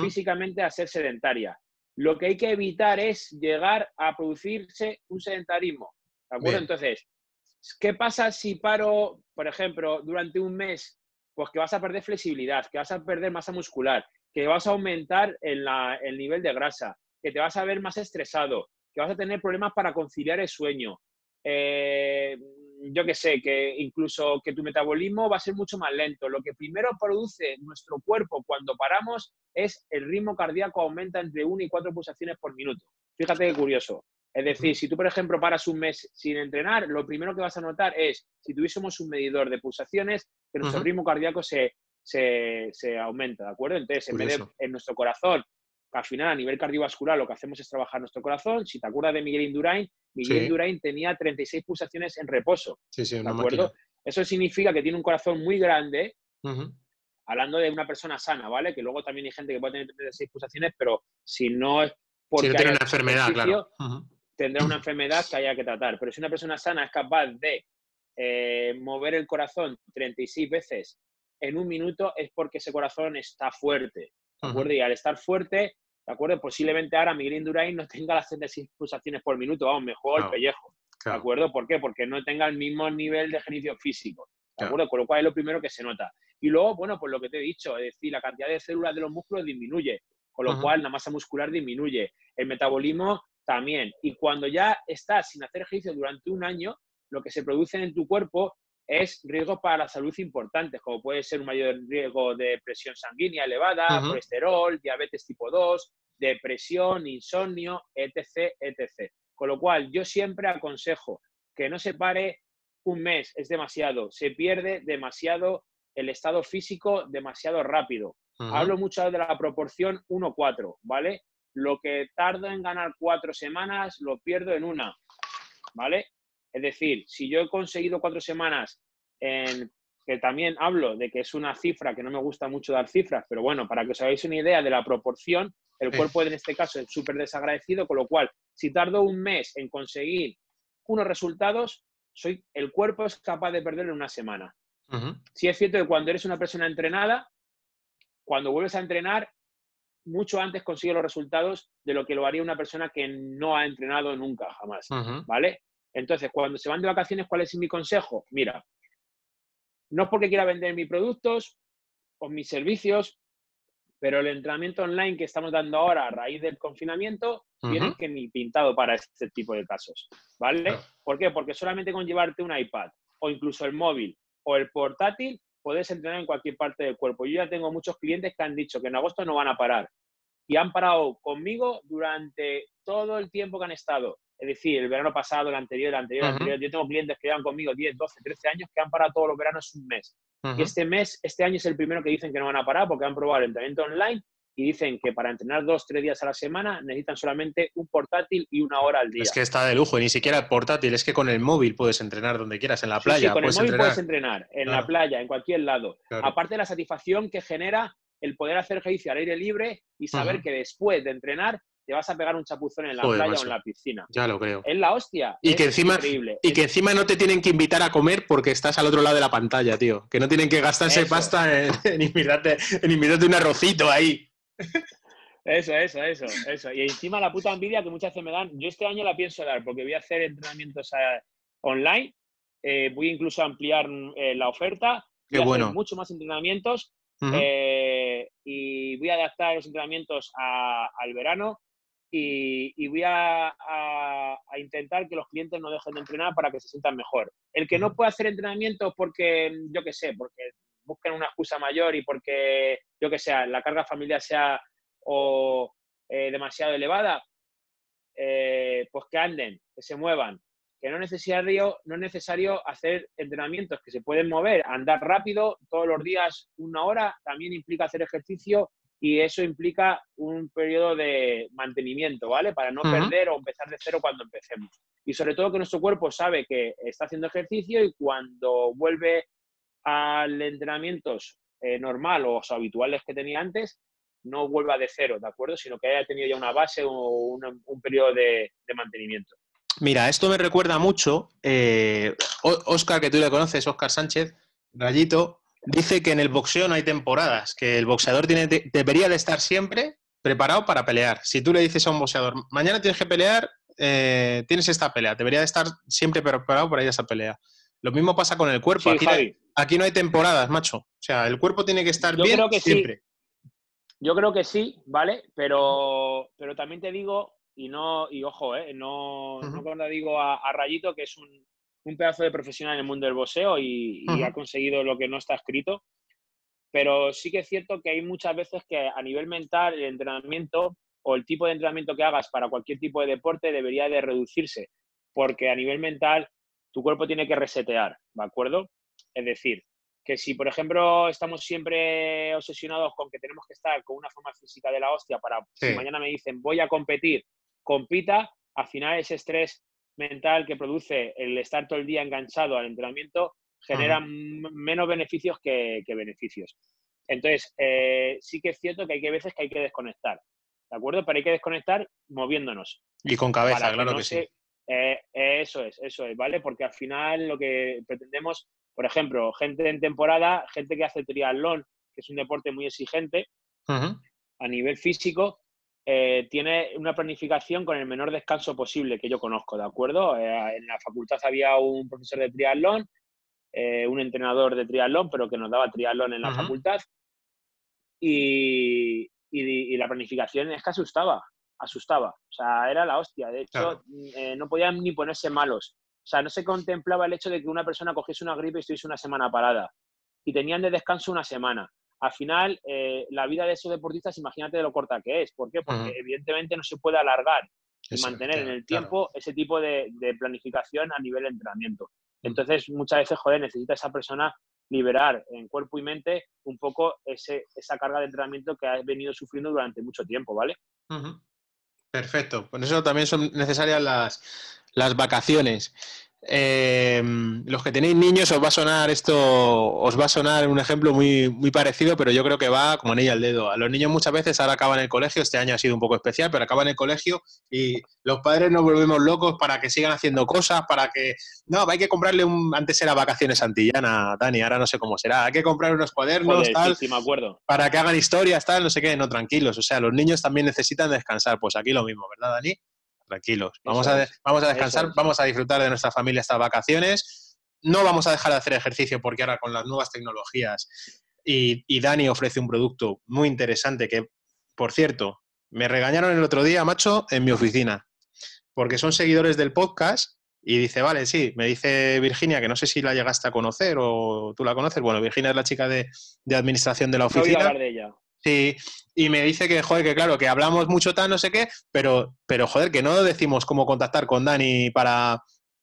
físicamente a ser sedentaria. Lo que hay que evitar es llegar a producirse un sedentarismo. ¿De acuerdo? Entonces, ¿qué pasa si paro, por ejemplo, durante un mes? Pues que vas a perder flexibilidad, que vas a perder masa muscular, que vas a aumentar el nivel de grasa, que te vas a ver más estresado, que vas a tener problemas para conciliar el sueño. Eh, yo que sé, que incluso que tu metabolismo va a ser mucho más lento. Lo que primero produce nuestro cuerpo cuando paramos es el ritmo cardíaco aumenta entre 1 y 4 pulsaciones por minuto. Fíjate qué curioso. Es decir, si tú, por ejemplo, paras un mes sin entrenar, lo primero que vas a notar es, si tuviésemos un medidor de pulsaciones, que nuestro ritmo cardíaco se, se, aumenta, ¿de acuerdo? Entonces, en vez de en nuestro corazón al final a nivel cardiovascular lo que hacemos es trabajar nuestro corazón. Si te acuerdas de Miguel Indurain, Miguel Indurain tenía 36 pulsaciones en reposo. Sí, sí, ¿de acuerdo? Eso significa que tiene un corazón muy grande, hablando de una persona sana, ¿vale? Que luego también hay gente que puede tener 36 pulsaciones, pero si no es porque si no tiene una enfermedad, claro. Tendrá una enfermedad que haya que tratar. Pero si una persona sana es capaz de eh, mover el corazón 36 veces en un minuto, es porque ese corazón está fuerte. ¿De acuerdo? Y al estar fuerte, ¿de acuerdo? Posiblemente ahora Miguel Indurain no tenga las 36 pulsaciones por minuto, vamos, mejor el pellejo, ¿de acuerdo? ¿Por qué? Porque no tenga el mismo nivel de ejercicio físico, ¿de acuerdo? Con lo cual es lo primero que se nota. Y luego, bueno, pues lo que te he dicho, es decir, la cantidad de células de los músculos disminuye, con lo cual la masa muscular disminuye, el metabolismo también. Y cuando ya estás sin hacer ejercicio durante un año, lo que se produce en tu cuerpo es riesgos para la salud importantes, como puede ser un mayor riesgo de presión sanguínea elevada, colesterol, diabetes tipo 2, depresión, insomnio, etc., etc. Con lo cual, yo siempre aconsejo que no se pare un mes, es demasiado, se pierde demasiado el estado físico demasiado rápido. Hablo mucho de la proporción 1-4, ¿vale? Lo que tardo en ganar cuatro semanas, lo pierdo en una, ¿vale? Es decir, si yo he conseguido cuatro semanas en que también hablo de que es una cifra que no me gusta mucho dar cifras, pero bueno, para que os hagáis una idea de la proporción, el cuerpo en este caso es súper desagradecido, con lo cual, si tardo un mes en conseguir unos resultados, soy, el cuerpo es capaz de perderlo en una semana. Si es cierto que cuando eres una persona entrenada, cuando vuelves a entrenar, mucho antes consigues los resultados de lo que lo haría una persona que no ha entrenado nunca, jamás. ¿Vale? Entonces, cuando se van de vacaciones, ¿cuál es mi consejo? Mira, no es porque quiera vender mis productos o mis servicios, pero el entrenamiento online que estamos dando ahora a raíz del confinamiento tiene que ni pintado para este tipo de casos, ¿vale? ¿Por qué? Porque solamente con llevarte un iPad o incluso el móvil o el portátil puedes entrenar en cualquier parte del cuerpo. Yo ya tengo muchos clientes que han dicho que en agosto no van a parar y han parado conmigo durante todo el tiempo que han estado. Es decir, el verano pasado, el anterior, el anterior, el anterior. Yo tengo clientes que llevan conmigo 10, 12, 13 años que han parado todos los veranos un mes. Y este mes, este año es el primero que dicen que no van a parar porque han probado el entrenamiento online y dicen que para entrenar dos, tres días a la semana necesitan solamente un portátil y una hora al día. Es que está de lujo, y ni siquiera portátil, es que con el móvil puedes entrenar donde quieras, en la playa. Sí, con el móvil puedes entrenar, en la playa, en cualquier lado. Aparte de la satisfacción que genera el poder hacer ejercicio al aire libre y saber que después de entrenar te vas a pegar un chapuzón en la Joder, playa macho. o en la piscina. Ya lo creo. Es la hostia. Y es que encima- increíble. Y que encima no te tienen que invitar a comer porque estás al otro lado de la pantalla, tío. Que no tienen que gastarse Eso. pasta en, en invitarte, en invitarte un arrocito ahí. Eso, eso, eso, eso. Y encima la puta envidia que muchas veces me dan. Yo este año la pienso dar porque voy a hacer entrenamientos eh, online. eh, voy incluso a ampliar eh, la oferta. Qué voy hacer bueno. mucho más entrenamientos eh, y voy a adaptar los entrenamientos a- al verano y, y voy a, a- intentar que los clientes no dejen de entrenar para que se sientan mejor. El que no puede hacer entrenamientos porque, yo qué sé, porque busquen una excusa mayor y porque, yo que sé, la carga familiar sea o eh, demasiado elevada, eh, pues que anden, que se muevan. Que no es, necesario, no es necesario hacer entrenamientos que se pueden mover, andar rápido todos los días una hora, también implica hacer ejercicio y eso implica un periodo de mantenimiento, ¿vale? Para no perder o empezar de cero cuando empecemos. Y sobre todo que nuestro cuerpo sabe que está haciendo ejercicio y cuando vuelve al entrenamientos eh, normal o habituales que tenía antes, no vuelva de cero, ¿de acuerdo? Sino que haya tenido ya una base o un periodo de, mantenimiento. Mira, esto me recuerda mucho. eh, Oscar, que tú le conoces, Oscar Sánchez, Rayito, dice que en el boxeo no hay temporadas, que el boxeador tiene, de- debería de estar siempre preparado para pelear. Si tú le dices a un boxeador, mañana tienes que pelear, eh, tienes esta pelea, debería de estar siempre preparado para ir a esa pelea. Lo mismo pasa con el cuerpo. Sí, aquí, no hay, Javi, aquí no hay temporadas, macho. O sea, el cuerpo tiene que estar Yo bien creo que sí. siempre. yo creo que sí, ¿vale? Pero, pero también te digo, y no, y ojo, ¿eh? no, Ujú. no cuando digo a, a Rayito, que es un, un pedazo de profesional en el mundo del boxeo y, ha conseguido lo que no está escrito. Pero sí que es cierto que hay muchas veces que a nivel mental el entrenamiento o el tipo de entrenamiento que hagas para cualquier tipo de deporte debería de reducirse, porque a nivel mental tu cuerpo tiene que resetear, ¿de acuerdo? Es decir, que si por ejemplo estamos siempre obsesionados con que tenemos que estar con una forma física de la hostia para Sí. si mañana me dicen voy a competir, compita, al final ese estrés mental que produce el estar todo el día enganchado al entrenamiento genera menos beneficios que, que beneficios. Entonces, eh, sí que es cierto que hay que veces que hay que desconectar, ¿de acuerdo? Pero hay que desconectar moviéndonos. Y con cabeza, claro no que sí. se- eh, eso es, eso es, ¿vale? Porque al final lo que pretendemos, por ejemplo, gente en temporada, gente que hace triatlón, que es un deporte muy exigente a nivel físico, eh, tiene una planificación con el menor descanso posible que yo conozco, ¿de acuerdo? Eh, en la facultad había un profesor de triatlón, eh, un entrenador de triatlón, pero que nos daba triatlón en la facultad. Y, y- y la planificación es que asustaba, asustaba. O sea, era la hostia. De hecho, Claro. eh, no podían ni ponerse malos. O sea, no se contemplaba el hecho de que una persona cogiese una gripe y estuviese una semana parada. Y tenían de descanso una semana. Al final, eh, la vida de esos deportistas, imagínate de lo corta que es. ¿Por qué? Porque Ujú. evidentemente no se puede alargar y Eso, mantener en claro, el claro. tiempo ese tipo de, de planificación a nivel de entrenamiento. Entonces, muchas veces, joder, necesita esa persona liberar en cuerpo y mente un poco ese, esa carga de entrenamiento que has venido sufriendo durante mucho tiempo, ¿vale? Ujú. Perfecto. Por eso también son necesarias las, las vacaciones. Eh, los que tenéis niños os va a sonar esto, os va a sonar un ejemplo muy, muy parecido, pero yo creo que va como anilla al dedo. A los niños muchas veces ahora acaban el colegio, este año ha sido un poco especial, pero acaban el colegio y los padres nos volvemos locos para que sigan haciendo cosas, para que... No, hay que comprarle un... Antes era vacaciones Santillana, Dani, ahora no sé cómo será. Hay que comprar unos cuadernos, Joder, tal sí, sí, me acuerdo. para que hagan historias, tal, no sé qué, no, tranquilos. O sea, los niños también necesitan descansar. Pues aquí lo mismo, ¿verdad, Dani? Tranquilos. Vamos, a, vamos a descansar, es. vamos a disfrutar de nuestra familia estas vacaciones. No vamos a dejar de hacer ejercicio porque ahora con las nuevas tecnologías y, y Dani ofrece un producto muy interesante que, por cierto, me regañaron el otro día, macho, en mi oficina, porque son seguidores del podcast y dice, vale, sí, me dice Virginia, que no sé si la llegaste a conocer o tú la conoces. Bueno, Virginia es la chica de, de administración de la He oído oficina. hablar de ella. Sí, y me dice que, joder, que claro, que hablamos mucho tal, no sé qué, pero, pero joder, que no decimos cómo contactar con Dani para,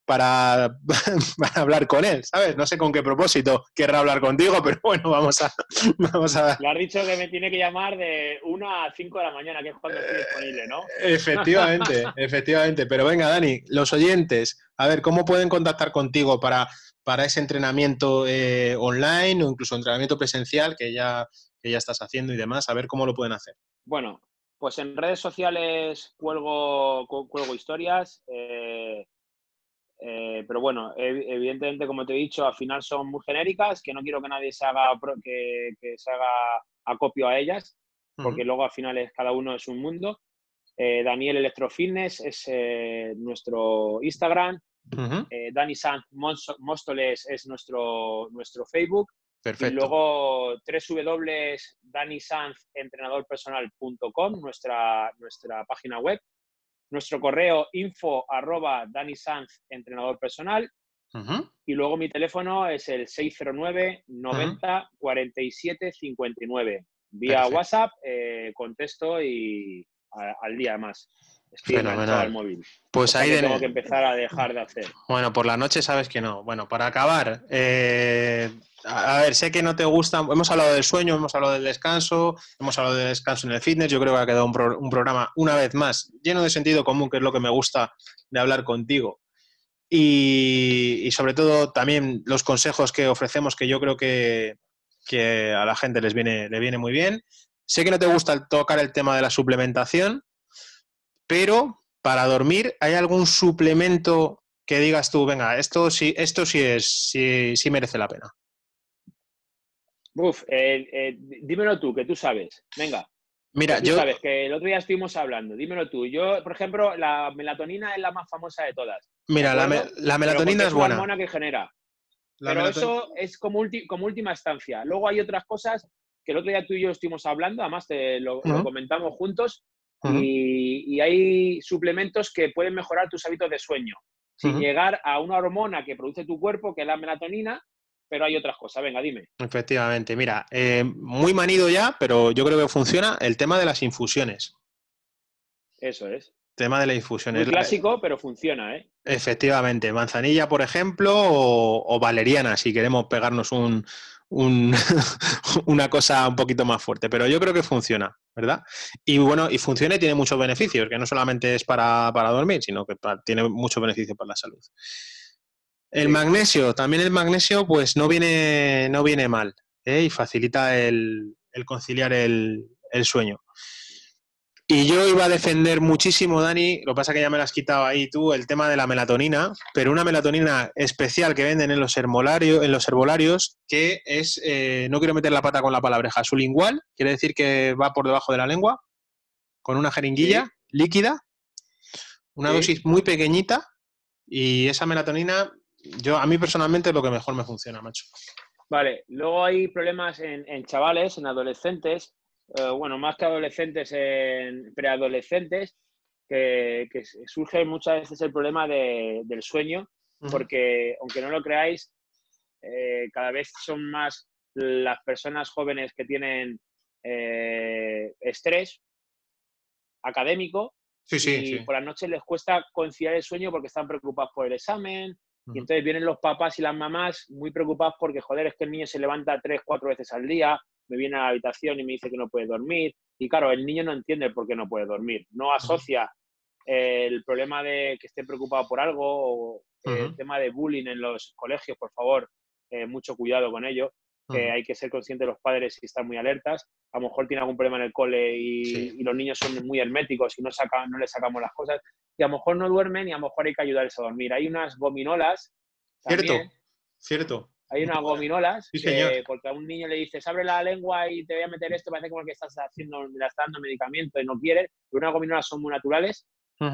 para, (laughs) para hablar con él, ¿sabes? No sé con qué propósito querrá hablar contigo, (laughs) pero bueno, vamos a, vamos a, Le has dicho que me tiene que llamar de 1 a 5 de la mañana, que es cuando estoy disponible, ¿no? Efectivamente, (laughs) efectivamente. Pero venga, Dani, los oyentes, a ver, ¿cómo pueden contactar contigo para, para ese entrenamiento eh, online o incluso entrenamiento presencial que ya, que ya estás haciendo y demás? A ver cómo lo pueden hacer. Bueno, Pues en redes sociales cuelgo, cuelgo historias, eh, eh, pero bueno, evidentemente, como te he dicho, al final son muy genéricas, que no quiero que nadie se haga, que, se haga acopio a ellas, porque luego al final es, cada uno es un mundo. Eh, Daniel Electrofitness es nuestro Instagram. Dani Sanz Móstoles es nuestro, nuestro Facebook. Perfecto. Y luego www.danisanzentrenadorpersonal.com, nuestra, nuestra página web. Nuestro correo info arroba Sanz, entrenador personal. Y luego mi teléfono es el 609 90 47 59. Vía WhatsApp eh, contesto y al día más. Estoy al móvil. Pues ahí tengo que empezar a dejar de hacer. Bueno, por la noche sabes que no. Bueno, para acabar, eh, a ver, sé que no te gusta, hemos hablado del sueño, hemos hablado del descanso, hemos hablado del descanso en el fitness, yo creo que ha quedado un, programa una vez más lleno de sentido común, que es lo que me gusta de hablar contigo. Y, sobre todo también los consejos que ofrecemos, que yo creo que, a la gente les viene, le viene muy bien. Sé que no te gusta tocar el tema de la suplementación, pero para dormir, ¿hay algún suplemento que digas tú, venga, esto sí, esto sí es, sí, sí merece la pena? Uf, eh, eh, dímelo tú, que tú sabes. Venga. Mira, tú yo. sabes que el otro día estuvimos hablando. Dímelo tú. Yo, por ejemplo, la melatonina es la más famosa de todas. Mira, la, melatonina es, buena. Es hormona que genera. pero eso es como, como última estancia. Luego hay otras cosas que el otro día tú y yo estuvimos hablando, además te lo, comentamos juntos, y, hay suplementos que pueden mejorar tus hábitos de sueño, sin llegar a una hormona que produce tu cuerpo, que es la melatonina, pero hay otras cosas. Venga, dime. Efectivamente, mira, eh, muy manido ya, pero yo creo que funciona el tema de las infusiones. Eso es. Tema de las infusiones. Muy clásico, pero funciona, ¿eh? Efectivamente, manzanilla, por ejemplo, o, valeriana, si queremos pegarnos un, (laughs) una cosa un poquito más fuerte. Pero yo creo que funciona, ¿verdad? Y bueno, y funciona y tiene muchos beneficios, que no solamente es para, dormir, sino que tiene muchos beneficios para la salud. El magnesio, también el magnesio, pues no viene, no viene mal ¿eh? y facilita el, conciliar el, sueño. Y yo iba a defender muchísimo, Dani, lo pasa que ya me lo has quitado ahí tú, el tema de la melatonina, pero una melatonina especial que venden en los herbolarios, en los herbolarios que es, eh, no quiero meter la pata con la palabreja, lingual, quiere decir que va por debajo de la lengua, con una jeringuilla líquida, una dosis muy pequeñita, y esa melatonina yo, a mí personalmente es lo que mejor me funciona, macho. Vale, luego hay problemas en, chavales, en adolescentes, eh, bueno, más que adolescentes, en preadolescentes, que, surge muchas veces el problema del sueño, porque aunque no lo creáis, eh, cada vez son más las personas jóvenes que tienen eh, estrés académico y por la noche les cuesta conciliar el sueño porque están preocupados por el examen, y entonces vienen los papás y las mamás muy preocupados porque, joder, es que el niño se levanta tres, cuatro veces al día, me viene a la habitación y me dice que no puede dormir. Y claro, el niño no entiende por qué no puede dormir. No asocia el problema de que esté preocupado por algo o el tema de bullying en los colegios, por favor, eh, mucho cuidado con ello. Hay que ser conscientes los padres y estar muy alertas. A lo mejor tiene algún problema en el cole y, los niños son muy herméticos y no, sacan, no les sacamos las cosas y a lo mejor no duermen y a lo mejor hay que ayudarles a dormir. Hay unas gominolas. Cierto, cierto. Hay unas gominolas porque a un niño le dices, abre la lengua y te voy a meter esto, parece como que estás haciendo, le estás dando medicamento y no quieres. Pero unas gominolas son muy naturales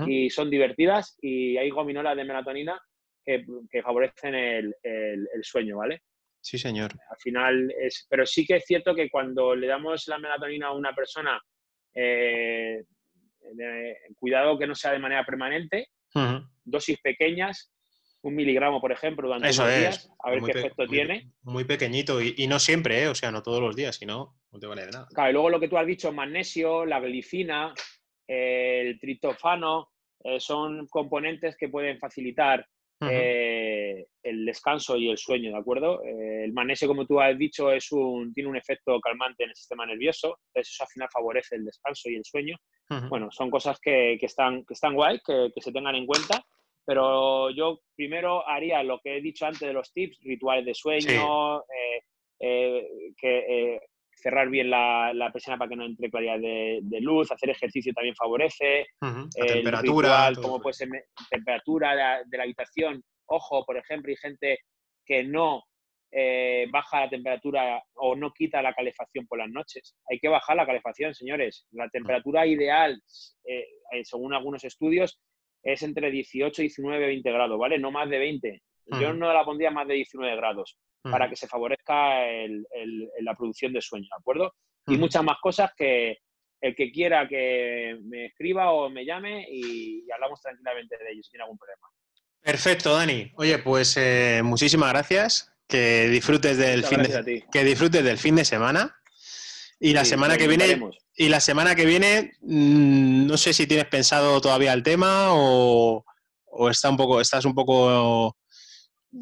y son divertidas y hay gominolas de melatonina que, favorecen el, sueño, ¿vale? Sí, señor. Al final es, pero sí que es cierto que cuando le damos la melatonina a una persona eh, cuidado que no sea de manera permanente, dosis pequeñas, un miligramo, por ejemplo, durante Eso días, a ver qué efecto tiene. Muy pequeñito y, no siempre, ¿eh? o sea, no todos los días, si no, no te vale de nada. Claro, y luego lo que tú has dicho, magnesio, la glicina, el triptofano, eh, son componentes que pueden facilitar eh, el descanso y el sueño, ¿de acuerdo? Eh, el magnesio, como tú has dicho, es un, tiene un efecto calmante en el sistema nervioso, entonces eso al final favorece el descanso y el sueño. Bueno, son cosas que, están, que están guay, que, se tengan en cuenta, pero yo primero haría lo que he dicho antes de los tips, rituales de sueño, eh, que, cerrar bien la, la persiana para que no entre claridad de, de luz, hacer ejercicio también favorece, La temperatura. ritual, como puede ser temperatura de la, de la habitación. Ojo, por ejemplo, hay gente que no eh, baja la temperatura o no quita la calefacción por las noches. Hay que bajar la calefacción, señores. La temperatura ideal, eh, eh, según algunos estudios, es entre 18, 19, 20 grados, ¿vale? No más de 20. Yo Ujú. no la pondría más de 19 grados para Ujú, que se favorezca el- el- la producción de sueño, ¿de acuerdo? Y ujú. muchas más cosas que el que quiera que me escriba o me llame y, y hablamos tranquilamente de ello si tiene algún problema. Perfecto, Dani. Oye, pues eh, muchísimas gracias. Que disfrutes del Muchas fin de, que disfrutes del fin de semana. Y la semana que viene. Y la semana que viene, mm, no sé si tienes pensado todavía el tema o, o está un poco, estás un poco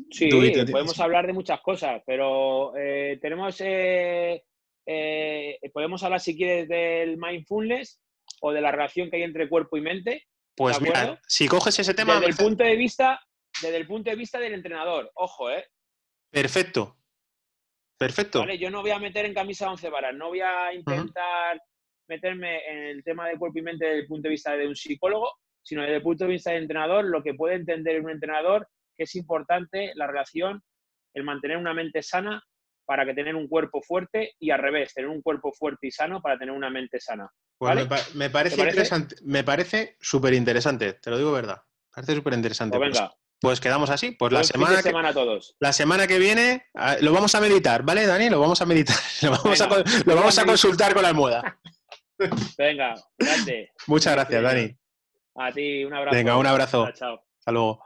Sí, dubitativo. podemos hablar de muchas cosas, pero eh, tenemos. eh, eh, podemos hablar, si quieres, del mindfulness o de la relación que hay entre cuerpo y mente. Pues ¿De mira, si coges ese tema, Desde el punto de vista, desde el punto de vista del entrenador. Ojo, ¿eh? perfecto. Perfecto. ¿vale? Yo no voy a meter en camisa 11 varas, no voy a intentar meterme en el tema del cuerpo y mente desde el punto de vista de un psicólogo, sino desde el punto de vista del entrenador, lo que puede entender un entrenador que es importante la relación, el mantener una mente sana para que tener un cuerpo fuerte y al revés, tener un cuerpo fuerte y sano para tener una mente sana. Pues ¿vale? me, pa- me parece ¿Te parece? interesante, me parece súper interesante, te lo digo verdad. Me parece súper interesante. Pues venga, pues quedamos así. Pues la de semana, que, semana a todos. la semana que viene ah, lo vamos a meditar, ¿vale, Dani? Lo vamos a meditar. (laughs) Lo vamos, a, Venga, lo vamos a consultar con la almohada. (laughs) Venga, grande. Muchas gracias. Dani. A ti, un abrazo. Venga, un abrazo. Chao. Hasta luego.